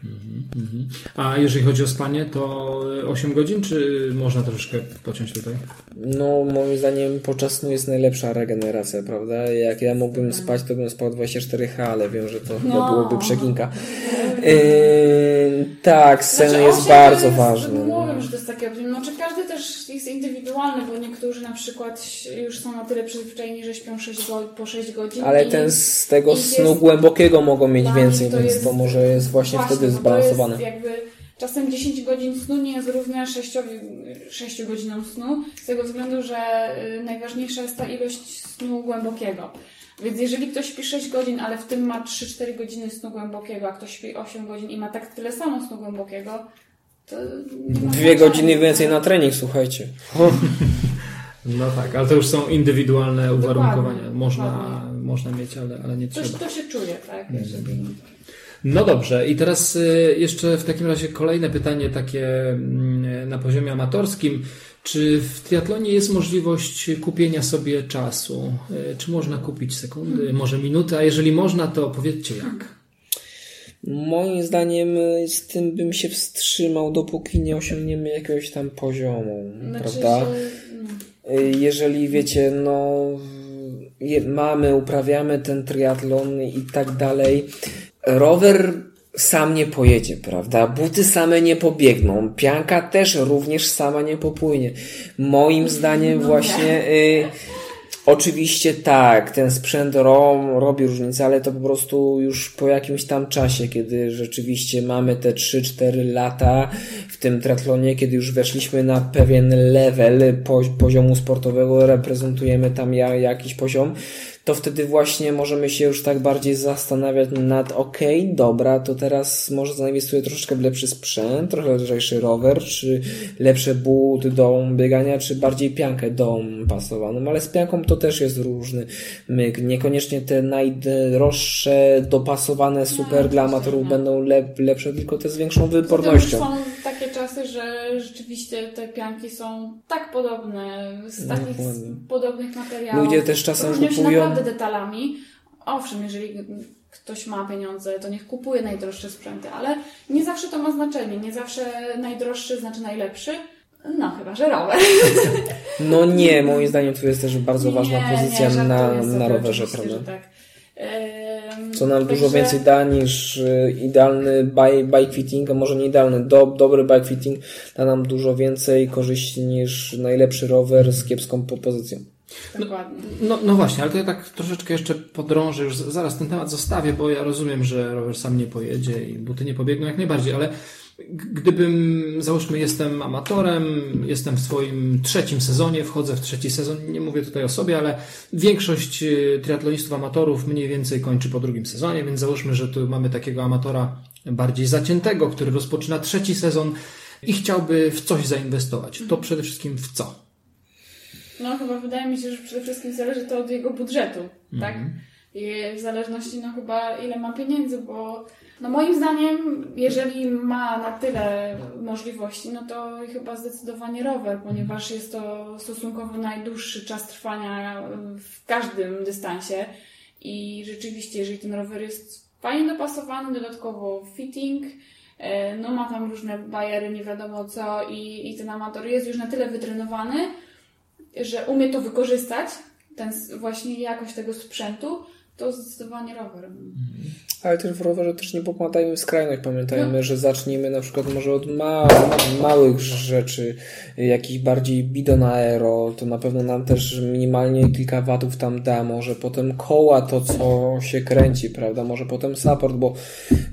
Mhm. A jeżeli chodzi o spanie, to 8 godzin, czy można troszeczkę pociąć tutaj? No, moim zdaniem podczas snu jest najlepsza regeneracja, prawda? Jak ja mógłbym spać, to bym spał 24H, ale wiem, że to chyba No. byłoby przeginka. Yy, tak, sen Znaczy, jest bardzo ważny. Mówię, że to jest takie optimum. Znaczy każdy też jest indywidualny, bo niektórzy na przykład już są na tyle przyzwyczajeni, że śpią 6 go, po 6 godzin. Ale i ten z tego snu jest- głębokiego mogą mieć więcej, to więc jest- to może jest właśnie, wtedy bo to zbalansowane. Czasem 10 godzin snu nie jest równe 6, 6 godzinom snu, z tego względu, że y, najważniejsza jest ta ilość snu głębokiego. Więc jeżeli ktoś śpi 6 godzin, ale w tym ma 3-4 godziny snu głębokiego, a ktoś śpi 8 godzin i ma tak tyle samo snu głębokiego, to nie ma Dwie godziny więcej na trening, słuchajcie. No tak, ale to już są indywidualne uwarunkowania. Dokładnie, Można, dokładnie. można mieć, ale, ale nie trzeba. to się czuje, tak? Jeżeli... No dobrze, i teraz y, jeszcze w takim razie kolejne pytanie takie mm, na poziomie amatorskim. Czy w triatlonie jest możliwość kupienia sobie czasu? Y, Czy można kupić sekundy, może minuty? A jeżeli można, to powiedzcie jak. Moim zdaniem y, z tym bym się wstrzymał, dopóki nie osiągniemy jakiegoś tam poziomu, Znaczy prawda? no. Y, Jeżeli wiecie, no je, mamy, uprawiamy ten triatlon i tak dalej, rower sam nie pojedzie, prawda? Buty same nie pobiegną, pianka też również sama nie popłynie. Moim zdaniem właśnie y, Oczywiście tak, ten sprzęt ro, robi różnicę, ale to po prostu już po jakimś tam czasie, kiedy rzeczywiście mamy te 3-4 lata w tym triatlonie, kiedy już weszliśmy na pewien level po, poziomu sportowego, reprezentujemy tam ja, jakiś poziom, to wtedy właśnie możemy się już tak bardziej zastanawiać nad okay, dobra, to teraz może zainwestuję troszeczkę w lepszy sprzęt, trochę lżejszy rower, czy lepsze buty do biegania, czy bardziej piankę do pasowaną, ale z pianką to też jest różny myk. Niekoniecznie te najdroższe, dopasowane super dla amatorów będą lep, lepsze, tylko te z większą wypornością. Czasy, że rzeczywiście te pianki są tak podobne, z takich podobnych materiałów. Ludzie też czasem kupują naprawdę detalami. Owszem, jeżeli ktoś ma pieniądze, to niech kupuje najdroższe sprzęty, ale nie zawsze to ma znaczenie. Nie zawsze najdroższy znaczy najlepszy. No, chyba, że rower. No nie, moim zdaniem tu jest też bardzo ważna nie, pozycja nie, na, na rowerze, prawda? Tak. Co nam Także... dużo więcej da niż y, idealny bike fitting, a może nie idealny, do, dobry bike fitting da nam dużo więcej korzyści niż najlepszy rower z kiepską pozycją. No, no, no, właśnie, ale to ja tak troszeczkę jeszcze podrążę, już zaraz ten temat zostawię, bo ja rozumiem, że rower sam nie pojedzie i buty nie pobiegną jak najbardziej, ale gdybym, załóżmy, jestem amatorem, jestem w swoim trzecim sezonie, wchodzę w trzeci sezon, nie mówię tutaj o sobie, ale większość y, triatlonistów amatorów mniej więcej kończy po drugim sezonie, więc załóżmy, że tu mamy takiego amatora bardziej zaciętego, który rozpoczyna trzeci sezon i chciałby w coś zainwestować. To przede wszystkim w co? No chyba wydaje mi się, że przede wszystkim zależy to od jego budżetu, tak? I w zależności no chyba ile ma pieniędzy, bo no moim zdaniem, jeżeli ma na tyle możliwości, no to chyba zdecydowanie rower, ponieważ jest to stosunkowo najdłuższy czas trwania w każdym dystansie. I rzeczywiście, jeżeli ten rower jest fajnie dopasowany, dodatkowo fitting, e, no ma tam różne bajery, nie wiadomo co i, i ten amator jest już na tyle wytrenowany, że umie to wykorzystać, ten właśnie jakość tego sprzętu, to zdecydowanie rower. Mhm. Ale też w rowerze też nie popadajmy w skrajność. Pamiętajmy, no. że zacznijmy na przykład może od ma małych rzeczy, jakiś bardziej bidon aero, to na pewno nam też minimalnie kilka watów tam da, może potem koła, to co się kręci, prawda, może potem support, bo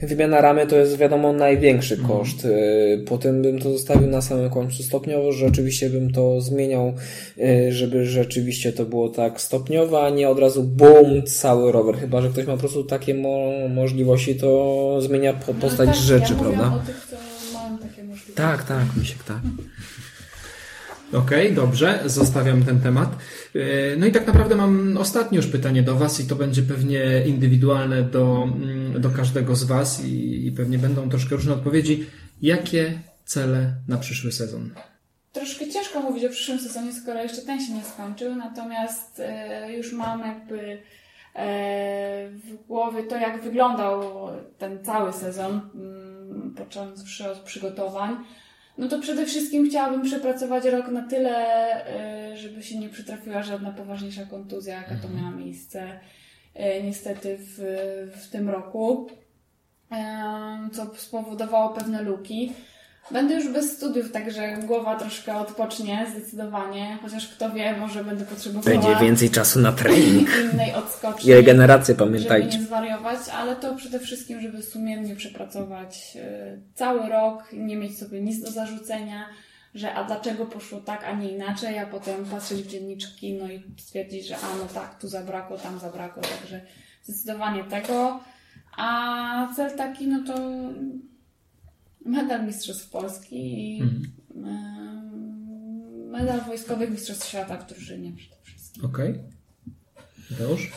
wymiana ramy to jest wiadomo największy mhm. koszt. Y, potem bym to zostawił na samym końcu stopniowo, że oczywiście bym to zmieniał, y, żeby rzeczywiście to było tak stopniowo, a nie od razu BUM, cały rower, chyba, że ktoś ma po prostu takie mo możliwości, to zmienia po no postać no tak, rzeczy, ja prawda? O tych, co mają takie możliwości. Tak, tak, Misiek, tak. Okej, okay, dobrze, zostawiam ten temat. E, no i tak naprawdę mam ostatnie już pytanie do Was i to będzie pewnie indywidualne do, mm, do każdego z Was i, i pewnie będą troszkę różne odpowiedzi. Jakie cele na przyszły sezon? Troszkę ciężko mówić o przyszłym sezonie, skoro jeszcze ten się nie skończył, natomiast e, już mam jakby w głowie to, jak wyglądał ten cały sezon, mm, począwszy od przygotowań, no to przede wszystkim chciałabym przepracować rok na tyle, e, żeby się nie przytrafiła żadna poważniejsza kontuzja, jaka to mhm. miała miejsce e, niestety w, w tym roku, co spowodowało pewne luki. Będę już bez studiów, także głowa troszkę odpocznie zdecydowanie, chociaż kto wie, może będę potrzebowała... Będzie więcej czasu na trening. Innej odskoczni. I regenerację, pamiętajcie. Żeby nie zwariować, ale to przede wszystkim, żeby sumiennie przepracować y, cały rok, nie mieć sobie nic do zarzucenia, że a dlaczego poszło tak, a nie inaczej, a potem patrzeć w dzienniczki, no i stwierdzić, że a no tak, tu zabrakło, tam zabrakło, także zdecydowanie tego. A cel taki, no to medal Mistrzostw Polski i mhm. medal wojskowych Mistrzostw Świata w drużynie przede wszystkim. Okej. Okay. Już?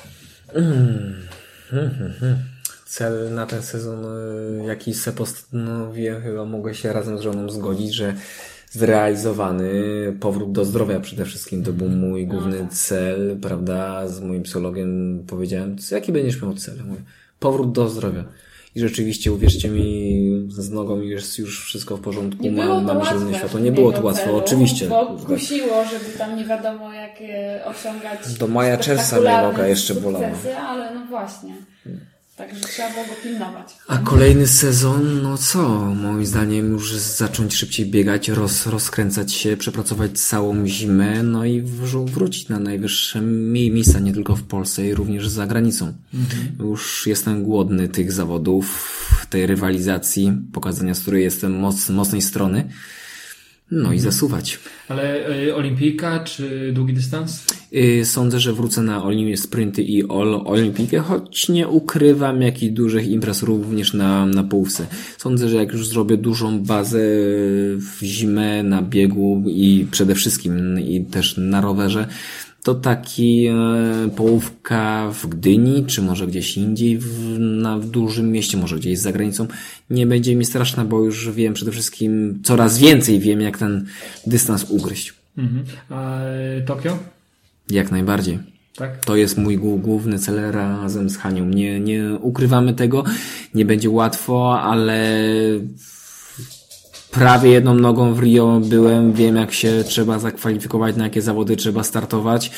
Cel na ten sezon, y, jaki sobie postanowiłem, chyba mogę się razem z żoną zgodzić, że zrealizowany powrót do zdrowia przede wszystkim. To był mój no główny tak. cel, prawda? Z moim psychologiem powiedziałem, jaki będziesz miał cel? Mówię, powrót do zdrowia. I rzeczywiście, uwierzcie mi, z nogą jest już wszystko w porządku, nie mam, mam zielone światło. Nie było to łatwe, celu, oczywiście. Bo kusiło, żeby tam nie wiadomo jak osiągać Do maja czerwca mnie noga jeszcze bolała. Ale no właśnie. Także trzeba było go pilnować. A kolejny sezon, no co? Moim zdaniem już zacząć szybciej biegać, roz, rozkręcać się, przepracować całą zimę, no i wrócić na najwyższe miejsca, nie tylko w Polsce, i również za granicą. Mhm. Już jestem głodny tych zawodów, tej rywalizacji, pokazania, z której jestem moc, mocnej strony. No i mhm. zasuwać. Ale y, olimpijka czy długi dystans? Yy, Sądzę, że wrócę na Oli- sprinty i All Olimpikę, choć nie ukrywam jakich dużych imprez również na, na połówce. Sądzę, że jak już zrobię dużą bazę w zimę na biegu i przede wszystkim i też na rowerze, to taki e, połówka w Gdyni, czy może gdzieś indziej w, na, w dużym mieście, może gdzieś za granicą, nie będzie mi straszna, bo już wiem przede wszystkim, coraz więcej wiem, jak ten dystans ugryźć. Mhm. A Tokio? Jak najbardziej. Tak? To jest mój głó- główny cel razem z Hanią. Nie, nie ukrywamy tego, nie będzie łatwo, ale prawie jedną nogą w Rio byłem, wiem jak się trzeba zakwalifikować, na jakie zawody trzeba startować,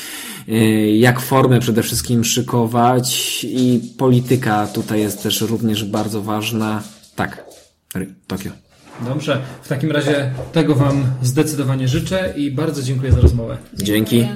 yy, jak formę przede wszystkim szykować i polityka tutaj jest też również bardzo ważna. Tak, Tokio. Dobrze. W takim razie tego Wam zdecydowanie życzę i bardzo dziękuję za rozmowę. Dzięki.